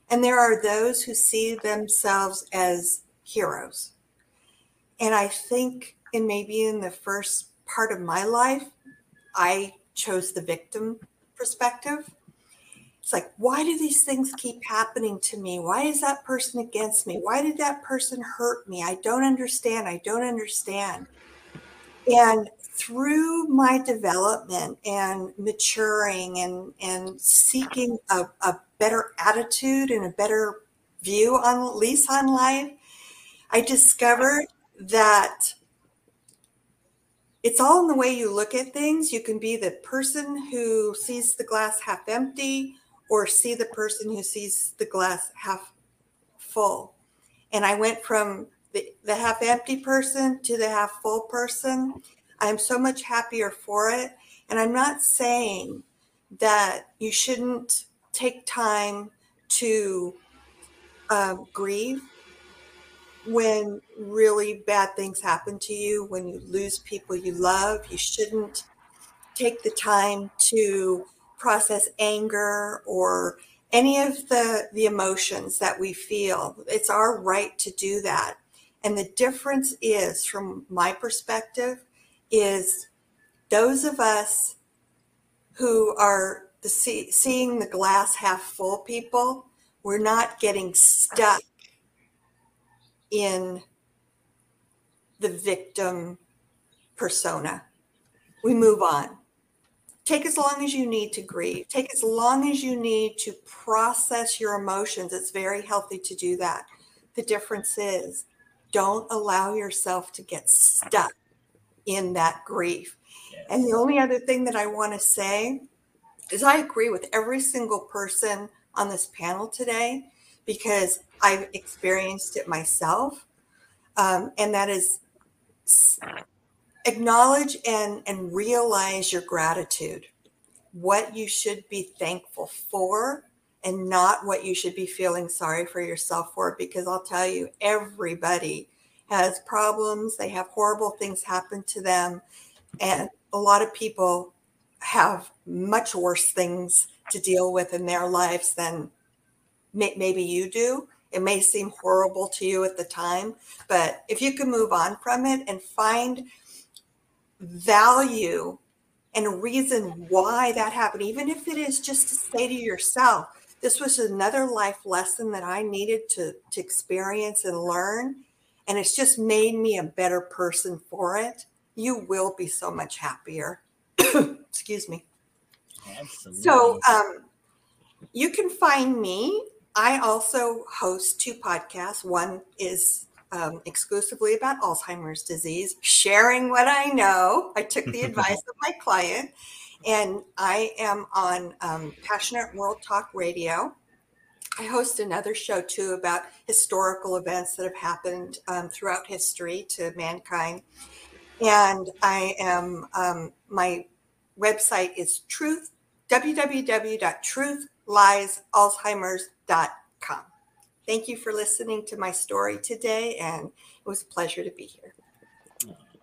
and there are those who see themselves as heroes. And I think, in maybe in the first part of my life, I chose the victim perspective. It's like, why do these things keep happening to me? Why is that person against me? Why did that person hurt me? I don't understand. I don't understand. And through my development and maturing and, and seeking a, a better attitude and a better view on on life, I discovered that it's all in the way you look at things. You can be the person who sees the glass half empty or see the person who sees the glass half full. And I went from the, the half empty person to the half full person. I'm so much happier for it. And I'm not saying that you shouldn't take time to uh, grieve when really bad things happen to you, when you lose people you love, you shouldn't take the time to process anger or any of the the emotions that we feel. It's our right to do that. And the difference is from my perspective is those of us who are the see, seeing the glass half full people, we're not getting stuck in the victim persona. We move on. Take as long as you need to grieve. Take as long as you need to process your emotions. It's very healthy to do that. The difference is don't allow yourself to get stuck in that grief. Yes. And the only other thing that I want to say is I agree with every single person on this panel today because I've experienced it myself. Um, and that is acknowledge and, and realize your gratitude, what you should be thankful for, and not what you should be feeling sorry for yourself for. Because I'll tell you, everybody has problems, they have horrible things happen to them. And a lot of people have much worse things to deal with in their lives than maybe you do. It may seem horrible to you at the time, but if you can move on from it and find value and reason why that happened, even if it is just to say to yourself, this was another life lesson that I needed to, to experience and learn. And it's just made me a better person for it. You will be so much happier. Excuse me. Absolutely. So um, you can find me I also host two podcasts. One is um, exclusively about Alzheimer's disease, sharing what I know. I took the advice of my client, and I am on um, Passionate World Talk Radio. I host another show too about historical events that have happened um, throughout history to mankind. And I am, um, my website is truth, www.truthliesalzheimers.com com. Thank you for listening to my story today, and it was a pleasure to be here.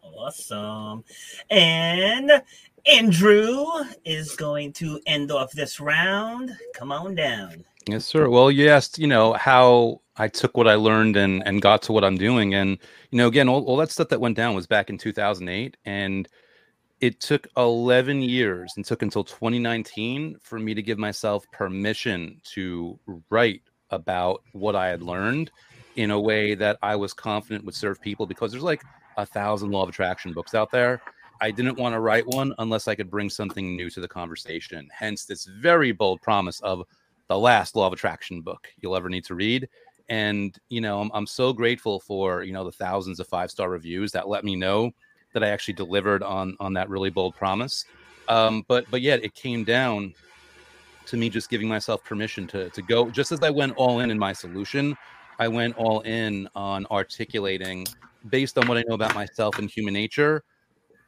Awesome. And Andrew is going to end off this round. Come on down. Yes, sir. Well, you asked, you know, how I took what I learned and and got to what I'm doing. And, you know, again, all, all that stuff that went down was back in 2008. And it took 11 years and took until 2019 for me to give myself permission to write about what I had learned in a way that I was confident would serve people because there's like a thousand law of attraction books out there. I didn't want to write one unless I could bring something new to the conversation. Hence, this very bold promise of the last law of attraction book you'll ever need to read. And, you know, I'm, I'm so grateful for, you know, the thousands of five star reviews that let me know that I actually delivered on on that really bold promise. Um, but but yet it came down to me just giving myself permission to to go. Just as I went all in in my solution I went all in on articulating based on what I know about myself and human nature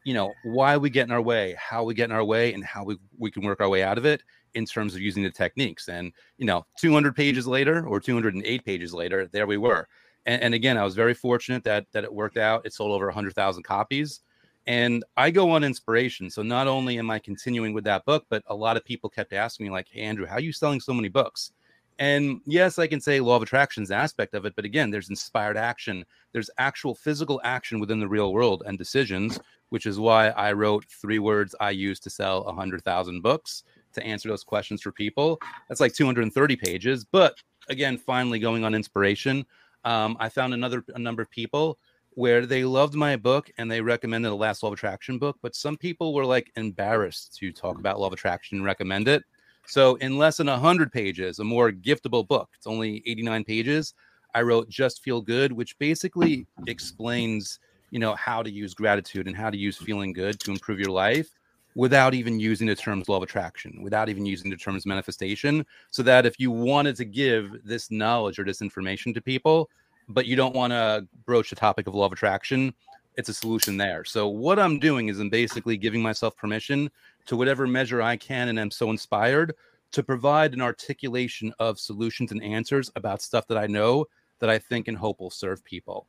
you know why we get in our way how we get in our way and how we, we can work our way out of it in terms of using the techniques. And you know 200 pages later or 208 pages later there we were. And, and again i was very fortunate that that it worked out. It sold over 100000 copies and I go on inspiration. So not only am I continuing with that book, but a lot of people kept asking me, like, hey, Andrew, how are you selling so many books? And yes, I can say law of attractions aspect of it, but again, there's inspired action. There's actual physical action within the real world and decisions, which is why I wrote three words I use to sell a hundred thousand books. to answer those questions for people. That's like 230 pages. But again, finally going on inspiration, um, I found another a number of people where they loved my book and they recommended the last law of attraction book but some people were like embarrassed to talk about law of attraction and recommend it. So in less than 100 pages a more giftable book it's only 89 pages i wrote just feel good which basically explains you know how to use gratitude and how to use feeling good to improve your life without even using the terms law of attraction without even using the terms manifestation so that if you wanted to give this knowledge or this information to people but you don't want to broach the topic of law of attraction, it's a solution there. So what I'm doing is I'm basically giving myself permission to whatever measure I can and I'm so inspired to provide an articulation of solutions and answers about stuff that I know that I think and hope will serve people.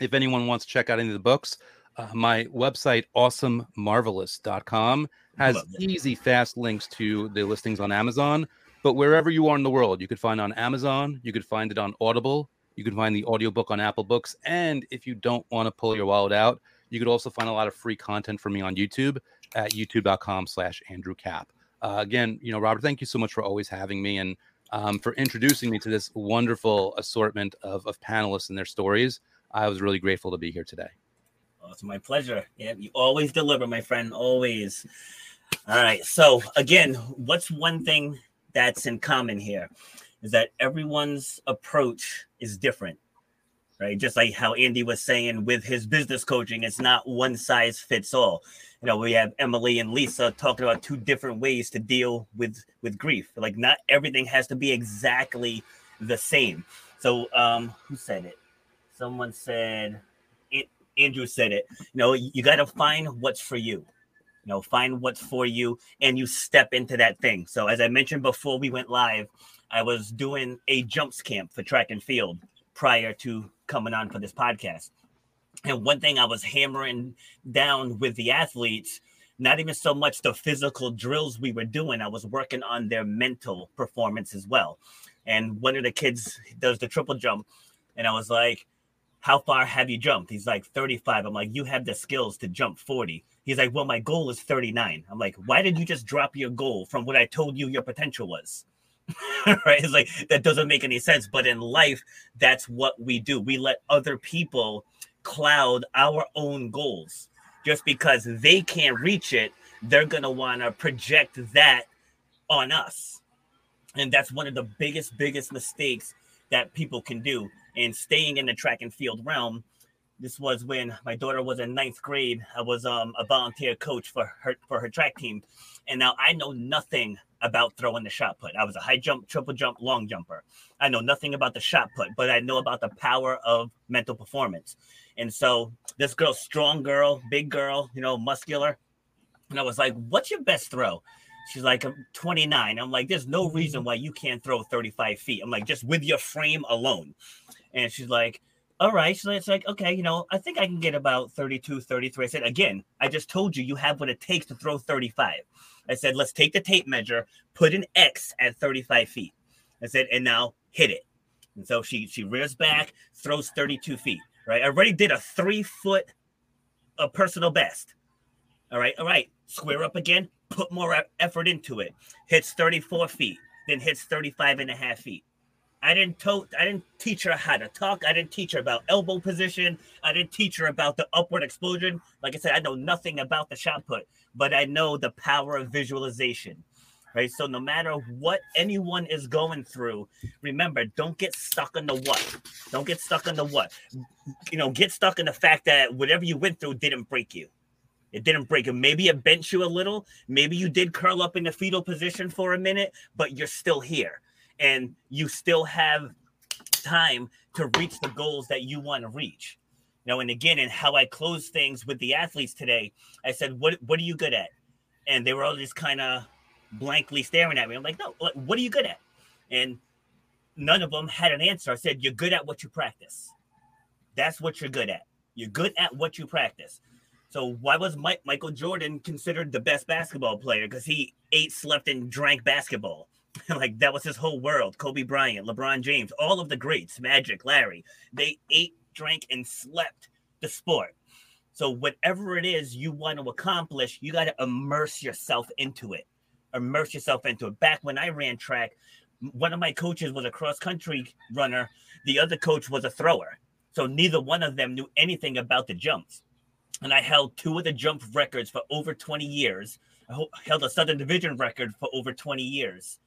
If anyone wants to check out any of the books, uh, my website awesomemarvelous.com has easy fast links to the listings on Amazon, but wherever you are in the world, you could find on Amazon, you could find it on Audible, you can find the audiobook on Apple Books. And if you don't want to pull your wallet out, you could also find a lot of free content from me on YouTube at youtube.com slash Andrew Kap. Uh, again, you know, Robert, thank you so much for always having me and um, for introducing me to this wonderful assortment of, of panelists and their stories. I was really grateful to be here today. Oh, it's my pleasure. Yeah, you always deliver, my friend. Always. All right. So, again, what's one thing that's in common here? Is that everyone's approach is different right? Just like how andy was saying with his business coaching it's not one size fits all. You know we have emily and lisa talking about two different ways to deal with with grief. Like not everything has to be exactly the same. So um who said it? Someone said it, andrew said it. You know you got to find what's for you. You know find what's for you and you step into that thing. So as i mentioned before we went live I was doing a jumps camp for track and field prior to coming on for this podcast. And one thing I was hammering down with the athletes, not even so much the physical drills we were doing, I was working on their mental performance as well. And one of the kids does the triple jump, and I was like, How far have you jumped? He's like, 35. I'm like, You have the skills to jump 40. He's like, Well, my goal is 39. I'm like, Why did you just drop your goal from what I told you your potential was? right? It's like that doesn't make any sense. But in life, that's what we do. We let other people cloud our own goals just because they can't reach it. They're gonna want to project that on us, and that's one of the biggest, biggest mistakes that people can do. And staying in the track and field realm, this was when my daughter was in ninth grade. I was um, a volunteer coach for her for her track team, and now I know nothing about throwing the shot put. I was a high jump, triple jump, long jumper. I know nothing about the shot put, but I know about the power of mental performance. And so this girl, strong girl, big girl, you know, muscular. And I was like, what's your best throw? She's like, I'm 29. I'm like, there's no mm-hmm. reason why you can't throw 35 feet. I'm like, just with your frame alone. And she's like, all right. So it's like, okay, you know, I think I can get about 32, 33. I said, again, I just told you you have what it takes to throw 35. I said, let's take the tape measure, put an X at 35 feet. I said, and now hit it. And so she she rears back, throws 32 feet. Right. I already did a three foot a personal best. All right. All right. Square up again, put more effort into it. Hits 34 feet, then hits 35 and a half feet. I didn't to- I didn't teach her how to talk. I didn't teach her about elbow position. I didn't teach her about the upward explosion. Like I said, I know nothing about the shot put, but I know the power of visualization. Right. So no matter what anyone is going through, remember, don't get stuck on the what. Don't get stuck on the what. You know, get stuck in the fact that whatever you went through didn't break you. It didn't break you. Maybe it bent you a little. Maybe you did curl up in the fetal position for a minute, but you're still here and you still have time to reach the goals that you want to reach. Now, and again, and how I close things with the athletes today, I said, "What what are you good at?" And they were all just kind of blankly staring at me. I'm like, "No, what are you good at?" And none of them had an answer. I said, "You're good at what you practice. That's what you're good at. You're good at what you practice." So why was Mike, Michael Jordan considered the best basketball player? Because he ate, slept, and drank basketball. like that was his whole world. Kobe Bryant, LeBron James, all of the greats, Magic, Larry, they ate, drank, and slept the sport. So whatever it is you want to accomplish, you got to immerse yourself into it. immerse yourself into it. Back when I ran track, one of my coaches was a cross country runner, the other coach was a thrower. So neither one of them knew anything about the jumps. And I held two of the jump records for over 20 years. I held a Southern Division record for over 20 years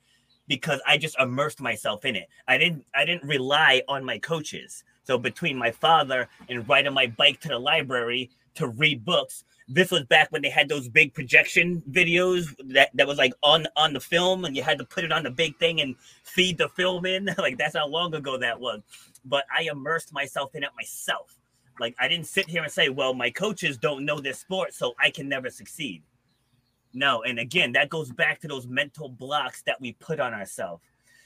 because I just immersed myself in it. I didn't I didn't rely on my coaches. So between my father and riding my bike to the library to read books, this was back when they had those big projection videos that, that was like on on the film and you had to put it on the big thing and feed the film in. like that's how long ago that was. But I immersed myself in it myself. Like I didn't sit here and say, well, my coaches don't know this sport, so I can never succeed. No, and again, that goes back to those mental blocks that we put on ourselves.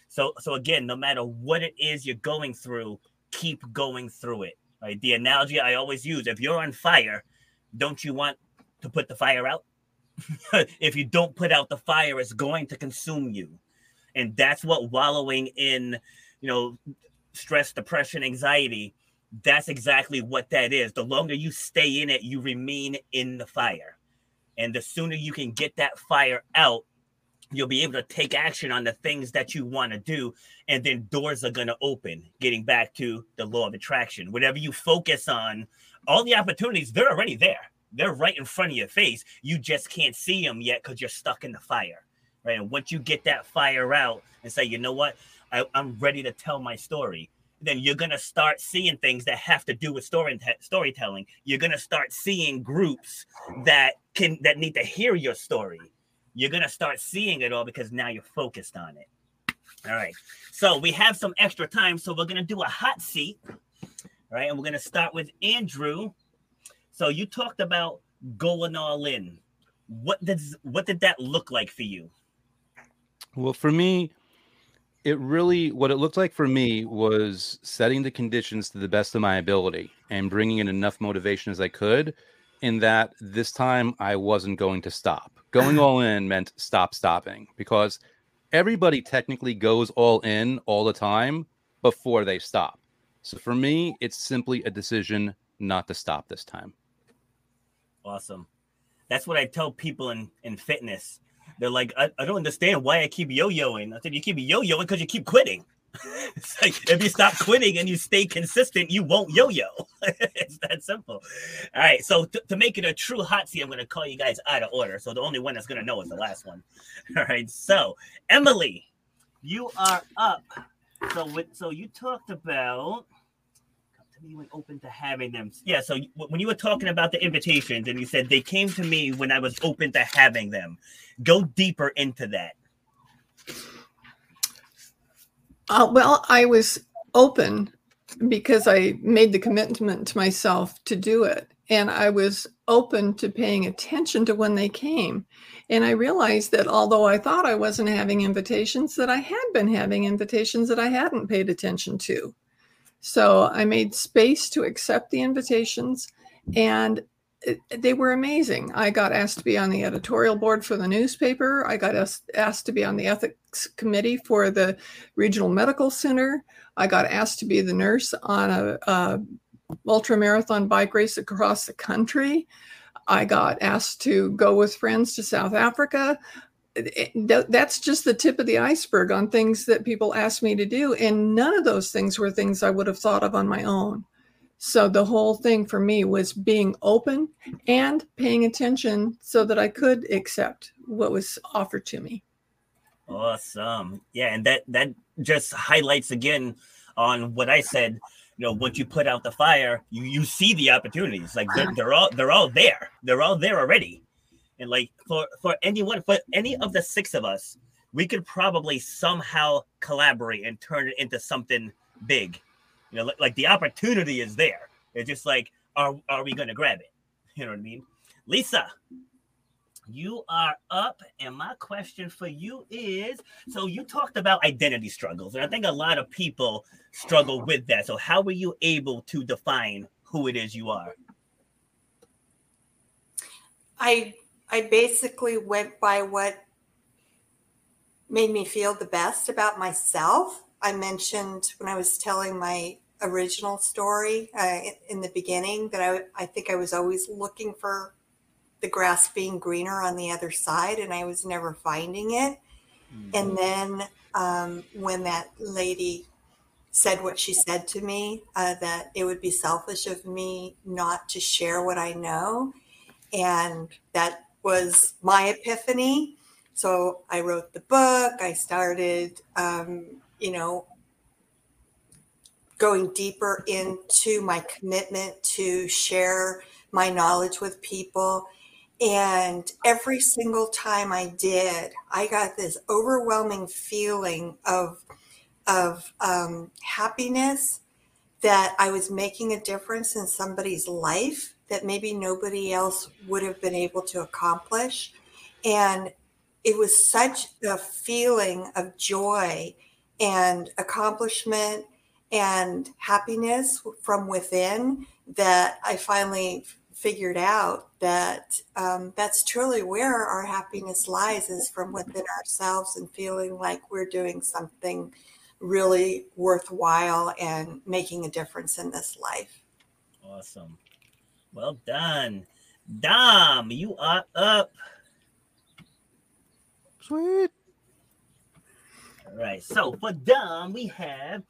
So, so again, no matter what it is you're going through, keep going through it. Right? The analogy I always use: if you're on fire, don't you want to put the fire out? if you don't put out the fire, it's going to consume you, and that's what wallowing in, you know, stress, depression, anxiety. That's exactly what that is. The longer you stay in it, you remain in the fire and the sooner you can get that fire out, you'll be able to take action on the things that you want to do. And then doors are going to open, getting back to the law of attraction. Whatever you focus on, all the opportunities, they're already there. They're right in front of your face. You just can't see them yet because you're stuck in the fire. Right. And once you get that fire out and say, you know what, I, I'm ready to tell my story, then you're going to start seeing things that have to do with story storytelling. You're going to start seeing groups that can that need to hear your story. You're going to start seeing it all because now you're focused on it. All right. So we have some extra time, so we're going to do a hot seat. Right? And we're going to start with Andrew. So you talked about going all in. What does what did that look like for you? Well, for me, it really what it looked like for me was setting the conditions to the best of my ability and bringing in enough motivation as I could in that this time I wasn't going to stop. Going all in meant stop stopping because everybody technically goes all in all the time before they stop. So for me, it's simply a decision not to stop this time. Awesome. That's what I tell people in in fitness they're like, I, I don't understand why I keep yo-yoing. I said, you keep yo-yoing because you keep quitting. it's like if you stop quitting and you stay consistent, you won't yo-yo. it's that simple. All right. So t- to make it a true hot seat, I'm going to call you guys out of order. So the only one that's going to know is the last one. All right. So Emily, you are up. So with, so you talked about open to having them. Yeah. So when you were talking about the invitations and you said they came to me when I was open to having them, go deeper into that. Uh, well, I was open because I made the commitment to myself to do it. And I was open to paying attention to when they came. And I realized that although I thought I wasn't having invitations, that I had been having invitations that I hadn't paid attention to. So I made space to accept the invitations and it, they were amazing. I got asked to be on the editorial board for the newspaper. I got asked, asked to be on the ethics committee for the regional medical center. I got asked to be the nurse on a, a ultra marathon bike race across the country. I got asked to go with friends to South Africa that's just the tip of the iceberg on things that people ask me to do. And none of those things were things I would have thought of on my own. So the whole thing for me was being open and paying attention so that I could accept what was offered to me. Awesome. Yeah. And that, that just highlights again on what I said. You know, once you put out the fire, you, you see the opportunities. Like they're, they're all they're all there. They're all there already and like for for anyone for any of the six of us we could probably somehow collaborate and turn it into something big. You know like, like the opportunity is there. It's just like are are we gonna grab it? You know what i mean? Lisa you are up and my question for you is so you talked about identity struggles and i think a lot of people struggle with that. So how were you able to define who it is you are? I I basically went by what made me feel the best about myself. I mentioned when I was telling my original story uh, in the beginning that I, I think I was always looking for the grass being greener on the other side, and I was never finding it. Mm-hmm. And then um, when that lady said what she said to me, uh, that it would be selfish of me not to share what I know, and that was my epiphany. So I wrote the book. I started, um, you know, going deeper into my commitment to share my knowledge with people. And every single time I did, I got this overwhelming feeling of, of um, happiness that I was making a difference in somebody's life that maybe nobody else would have been able to accomplish. And it was such a feeling of joy and accomplishment and happiness from within that I finally figured out that um, that's truly where our happiness lies is from within ourselves and feeling like we're doing something really worthwhile and making a difference in this life. Awesome. Well done. Dom, you are up. Sweet. All right. So for Dom, we have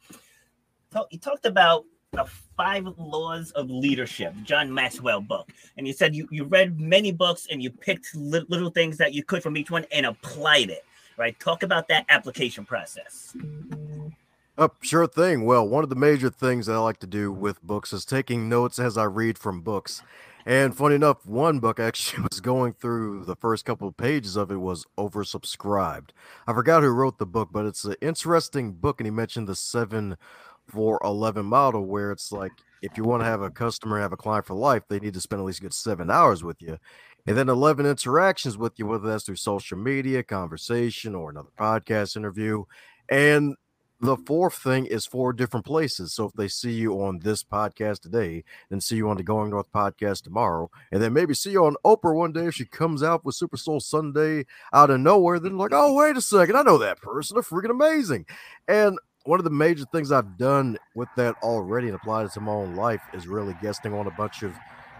talk, you talked about the five laws of leadership john maxwell book and you said you, you read many books and you picked li- little things that you could from each one and applied it right talk about that application process mm-hmm. Uh, sure thing. Well one of the major things i like to do with books is taking notes as i read from books. And funny enough one book actually was going through the first couple of pages of it was oversubscribed. I forgot who wrote the book but it's an interesting book and he mentioned the seven for 11 model where it's like if you want to have a customer have a client for life they need to spend at least a good seven hours with you. And then 11 interactions with you whether that's through social media conversation or another podcast interview. And the fourth thing is four different places. So if they see you on this podcast today, then see you on the Going North podcast tomorrow, and then maybe see you on Oprah one day if she comes out with Super Soul Sunday out of nowhere, then like, oh, wait a second, I know that person. They're freaking amazing. And one of the major things I've done with that already and applied it to my own life is really guesting on a bunch of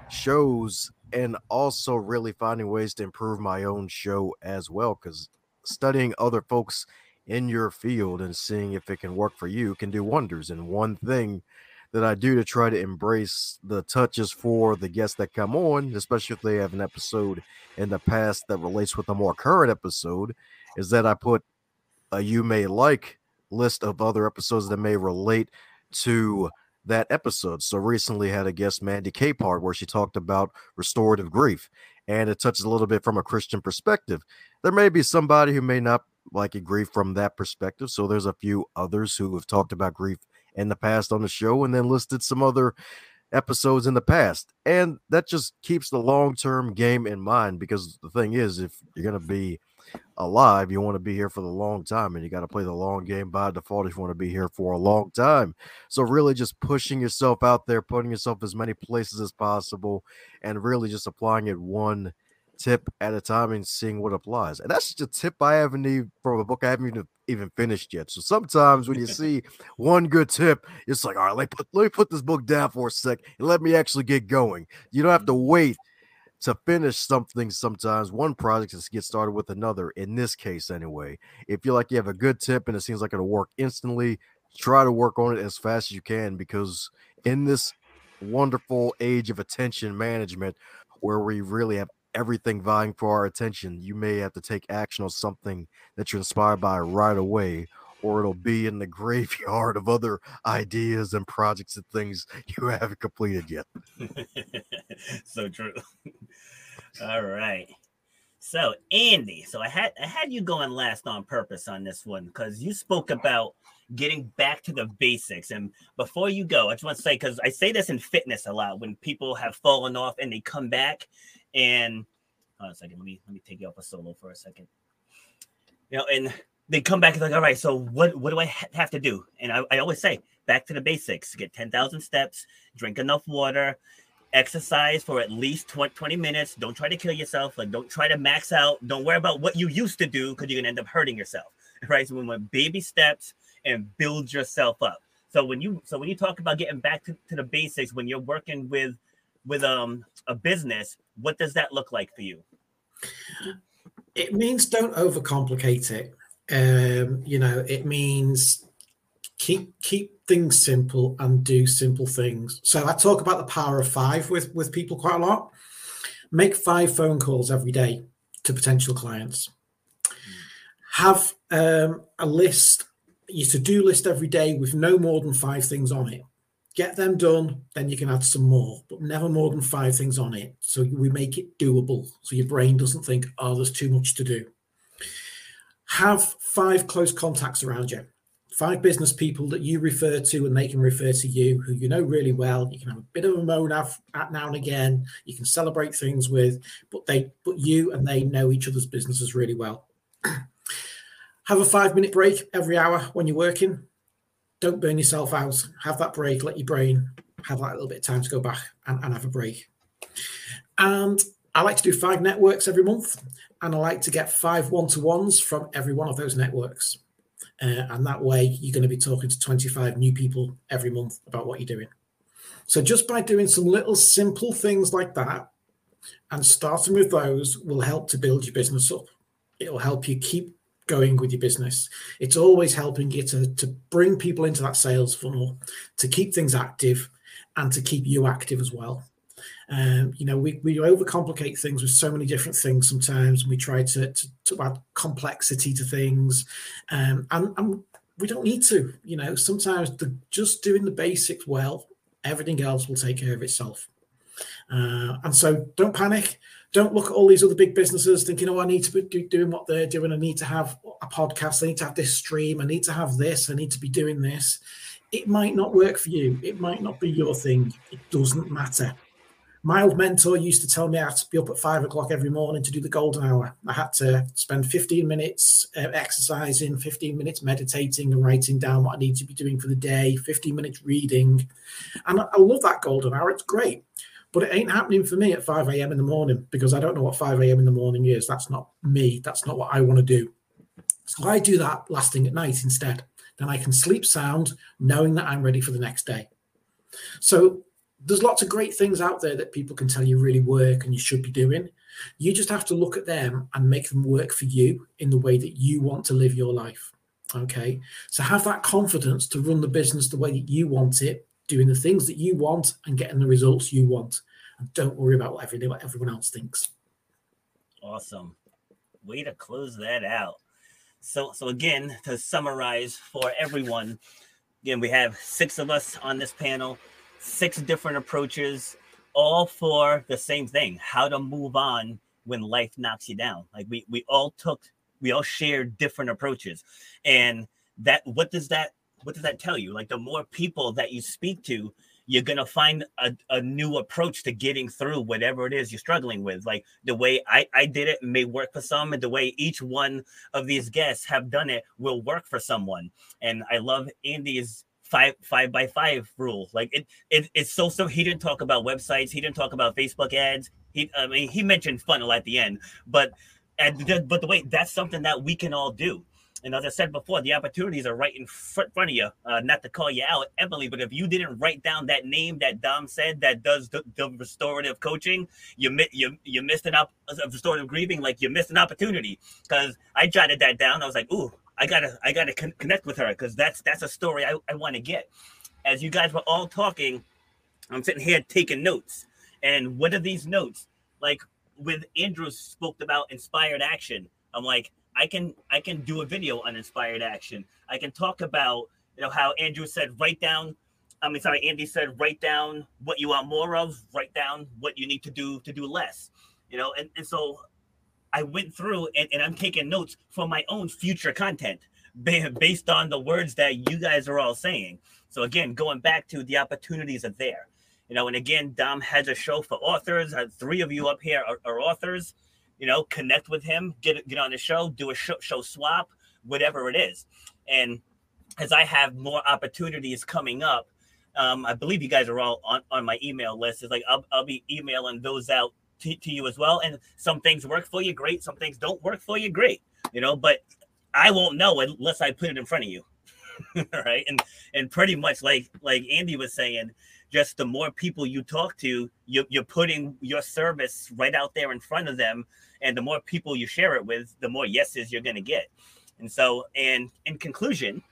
shows and also really finding ways to improve my own show as well. Because studying other folks in your field and seeing if it can work for you can do wonders. And one thing that I do to try to embrace the touches for the guests that come on, especially if they have an episode in the past that relates with a more current episode, is that I put a you may like list of other episodes that may relate to that episode. So recently had a guest, Mandy Capehart, where she talked about restorative grief, and it touches a little bit from a Christian perspective. There may be somebody who may not like a grief from that perspective. So there's a few others who have talked about grief in the past on the show, and then listed some other episodes in the past. And that just keeps the long term game in mind because the thing is, if you're going to be alive, you want to be here for the long time, and you got to play the long game by default if you want to be here for a long time. So, really, just pushing yourself out there, putting yourself as many places as possible, and really just applying it one tip at a time and seeing what applies. And that's just a tip I haven't even from a book I haven't even even finished yet. So sometimes when you see one good tip, it's like, all right, let me put, let me put this book down for a sec and let me actually get going. You don't have to mm-hmm. wait to finish something sometimes one project is get started with another in this case anyway if you like you have a good tip and it seems like it'll work instantly try to work on it as fast as you can because in this wonderful age of attention management where we really have everything vying for our attention you may have to take action on something that you're inspired by right away or it'll mm-hmm. be in the graveyard of other ideas and projects and things you haven't completed yet. so true. All right. So Andy, so I had I had you going last on purpose on this one because you spoke about getting back to the basics. And before you go, I just want to say because I say this in fitness a lot when people have fallen off and they come back and hold on a second, let me let me take you off a solo for a second. You know, and they come back and like, all right, so what what do I ha- have to do? And I, I always say, back to the basics: get ten thousand steps, drink enough water, exercise for at least 20, 20 minutes. Don't try to kill yourself. Like, don't try to max out. Don't worry about what you used to do because you're gonna end up hurting yourself. Right? So, when baby steps and build yourself up. So when you so when you talk about getting back to, to the basics, when you're working with with um a business, what does that look like for you? It means don't overcomplicate it. Um, you know, it means keep keep things simple and do simple things. So I talk about the power of five with with people quite a lot. Make five phone calls every day to potential clients. Have um, a list, your to do list every day with no more than five things on it. Get them done, then you can add some more, but never more than five things on it. So we make it doable. So your brain doesn't think, oh, there's too much to do. Have five close contacts around you five business people that you refer to and they can refer to you who you know really well you can have a bit of a moan at now and again you can celebrate things with but they but you and they know each other's businesses really well have a five minute break every hour when you're working don't burn yourself out have that break let your brain have that little bit of time to go back and, and have a break and i like to do five networks every month and i like to get five one-to-ones from every one of those networks uh, and that way, you're going to be talking to 25 new people every month about what you're doing. So, just by doing some little simple things like that and starting with those will help to build your business up. It'll help you keep going with your business. It's always helping you to, to bring people into that sales funnel, to keep things active, and to keep you active as well. Um, you know, we, we overcomplicate things with so many different things sometimes. And We try to, to, to add complexity to things. Um, and, and we don't need to, you know, sometimes the, just doing the basics well, everything else will take care of itself. Uh, and so don't panic. Don't look at all these other big businesses thinking, oh, I need to be doing what they're doing. I need to have a podcast. I need to have this stream. I need to have this. I need to be doing this. It might not work for you. It might not be your thing. It doesn't matter my old mentor used to tell me I had to be up at five o'clock every morning to do the golden hour. I had to spend 15 minutes uh, exercising, 15 minutes meditating and writing down what I need to be doing for the day, 15 minutes reading. And I, I love that golden hour. It's great. But it ain't happening for me at 5 a.m. in the morning because I don't know what 5 a.m. in the morning is. That's not me. That's not what I want to do. So I do that last thing at night instead. Then I can sleep sound knowing that I'm ready for the next day. So there's lots of great things out there that people can tell you really work and you should be doing. You just have to look at them and make them work for you in the way that you want to live your life. Okay. So have that confidence to run the business the way that you want it, doing the things that you want and getting the results you want. And don't worry about what everyone, what everyone else thinks. Awesome. Way to close that out. So, so again, to summarize for everyone, again, we have six of us on this panel six different approaches, all for the same thing how to move on when life knocks you down. Like we, we all took, we all shared different approaches. And that, what does that, what does that tell you? Like the more people that you speak to, you're to find a, a new approach to getting through whatever it is you're struggling with like the way I, I did it may work for some and the way each one of these guests have done it will work for someone and i love andy's five five by five rule. Like it, it it's so so. He didn't talk about websites. He didn't talk about Facebook ads. He I mean he mentioned funnel at the end, but and but the way that's something that we can all do. And as I said before, the opportunities are right in front, of you. Uh, not to call you out, Emily, but if you didn't write down that name that Dom said that does the, the restorative coaching, you you you missed an op of restorative grieving. Like you missed an opportunity because I jotted that down. I was like, ooh, I gotta I gotta con- connect with her because that's that's a story I, I want to get. As you guys were all talking, I'm sitting here taking notes. And what are these notes? Like with Andrew spoke about inspired action. I'm like, I can I can do a video on inspired action. I can talk about you know how Andrew said write down. I mean, sorry, Andy said write down what you want more of. Write down what you need to do to do less. You know, and, and so I went through and, and I'm taking notes for my own future content based on the words that you guys are all saying. So again, going back to the opportunities are there. You know, and again, Dom has a show for authors. Uh, three of you up here are, are, authors. You know, connect with him, get get on the show, do a show, show swap, whatever it is. And as I have more opportunities coming up, um, I believe you guys are all on, on my email list. It's like I'll, I'll be emailing those out to, to you as well. And some things work for you, great. Some things don't work for you, great. You know, but I won't know unless I put it in front of you. right. And and pretty much like like Andy was saying, just the more people you talk to, you, you're putting your service right out there in front of them. And the more people you share it with, the more yeses you're going to get. And so, and in conclusion,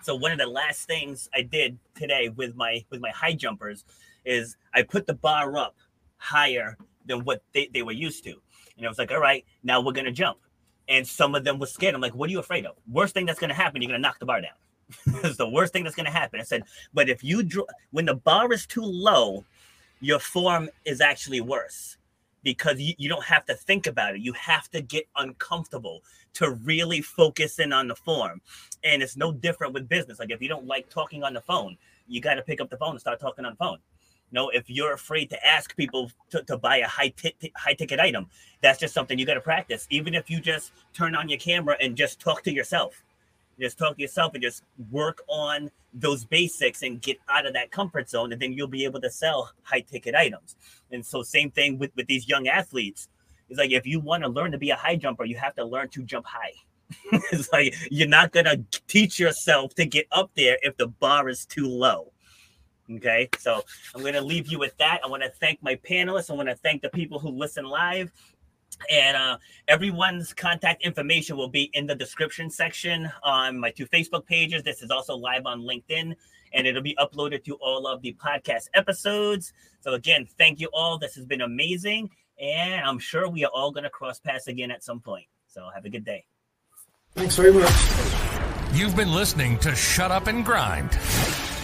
so one of the last things I did today with my with my high jumpers is I put the bar up higher than what they, they were used to. And I was like, all right, now we're gonna jump. And some of them were scared. I'm like, what are you afraid of? Worst thing that's gonna happen, you're gonna knock the bar down. it's the worst thing that's gonna happen. I said, but if you draw when the bar is too low, your form is actually worse because you, you don't have to think about it. You have to get uncomfortable to really focus in on the form. And it's no different with business. Like if you don't like talking on the phone, you got to pick up the phone and start talking on the phone. You know, if you're afraid to ask people to, to buy a high t- high ticket item, that's just something you got to practice. Even if you just turn on your camera and just talk to yourself, just talk to yourself and just work on those basics and get out of that comfort zone, and then you'll be able to sell high ticket items. And so, same thing with with these young athletes. It's like if you want to learn to be a high jumper, you have to learn to jump high. it's like you're not gonna teach yourself to get up there if the bar is too low. Okay, so I'm gonna leave you with that. I want to thank my panelists. I want to thank the people who listen live and uh, everyone's contact information will be in the description section on my two Facebook pages. This is also live on LinkedIn, and it'll be uploaded to all of the podcast episodes. So again, thank you all. This has been amazing, and I'm sure we are all going to cross paths again at some point. So have a good day. Thanks very much. You've been listening to Shut Up and Grind.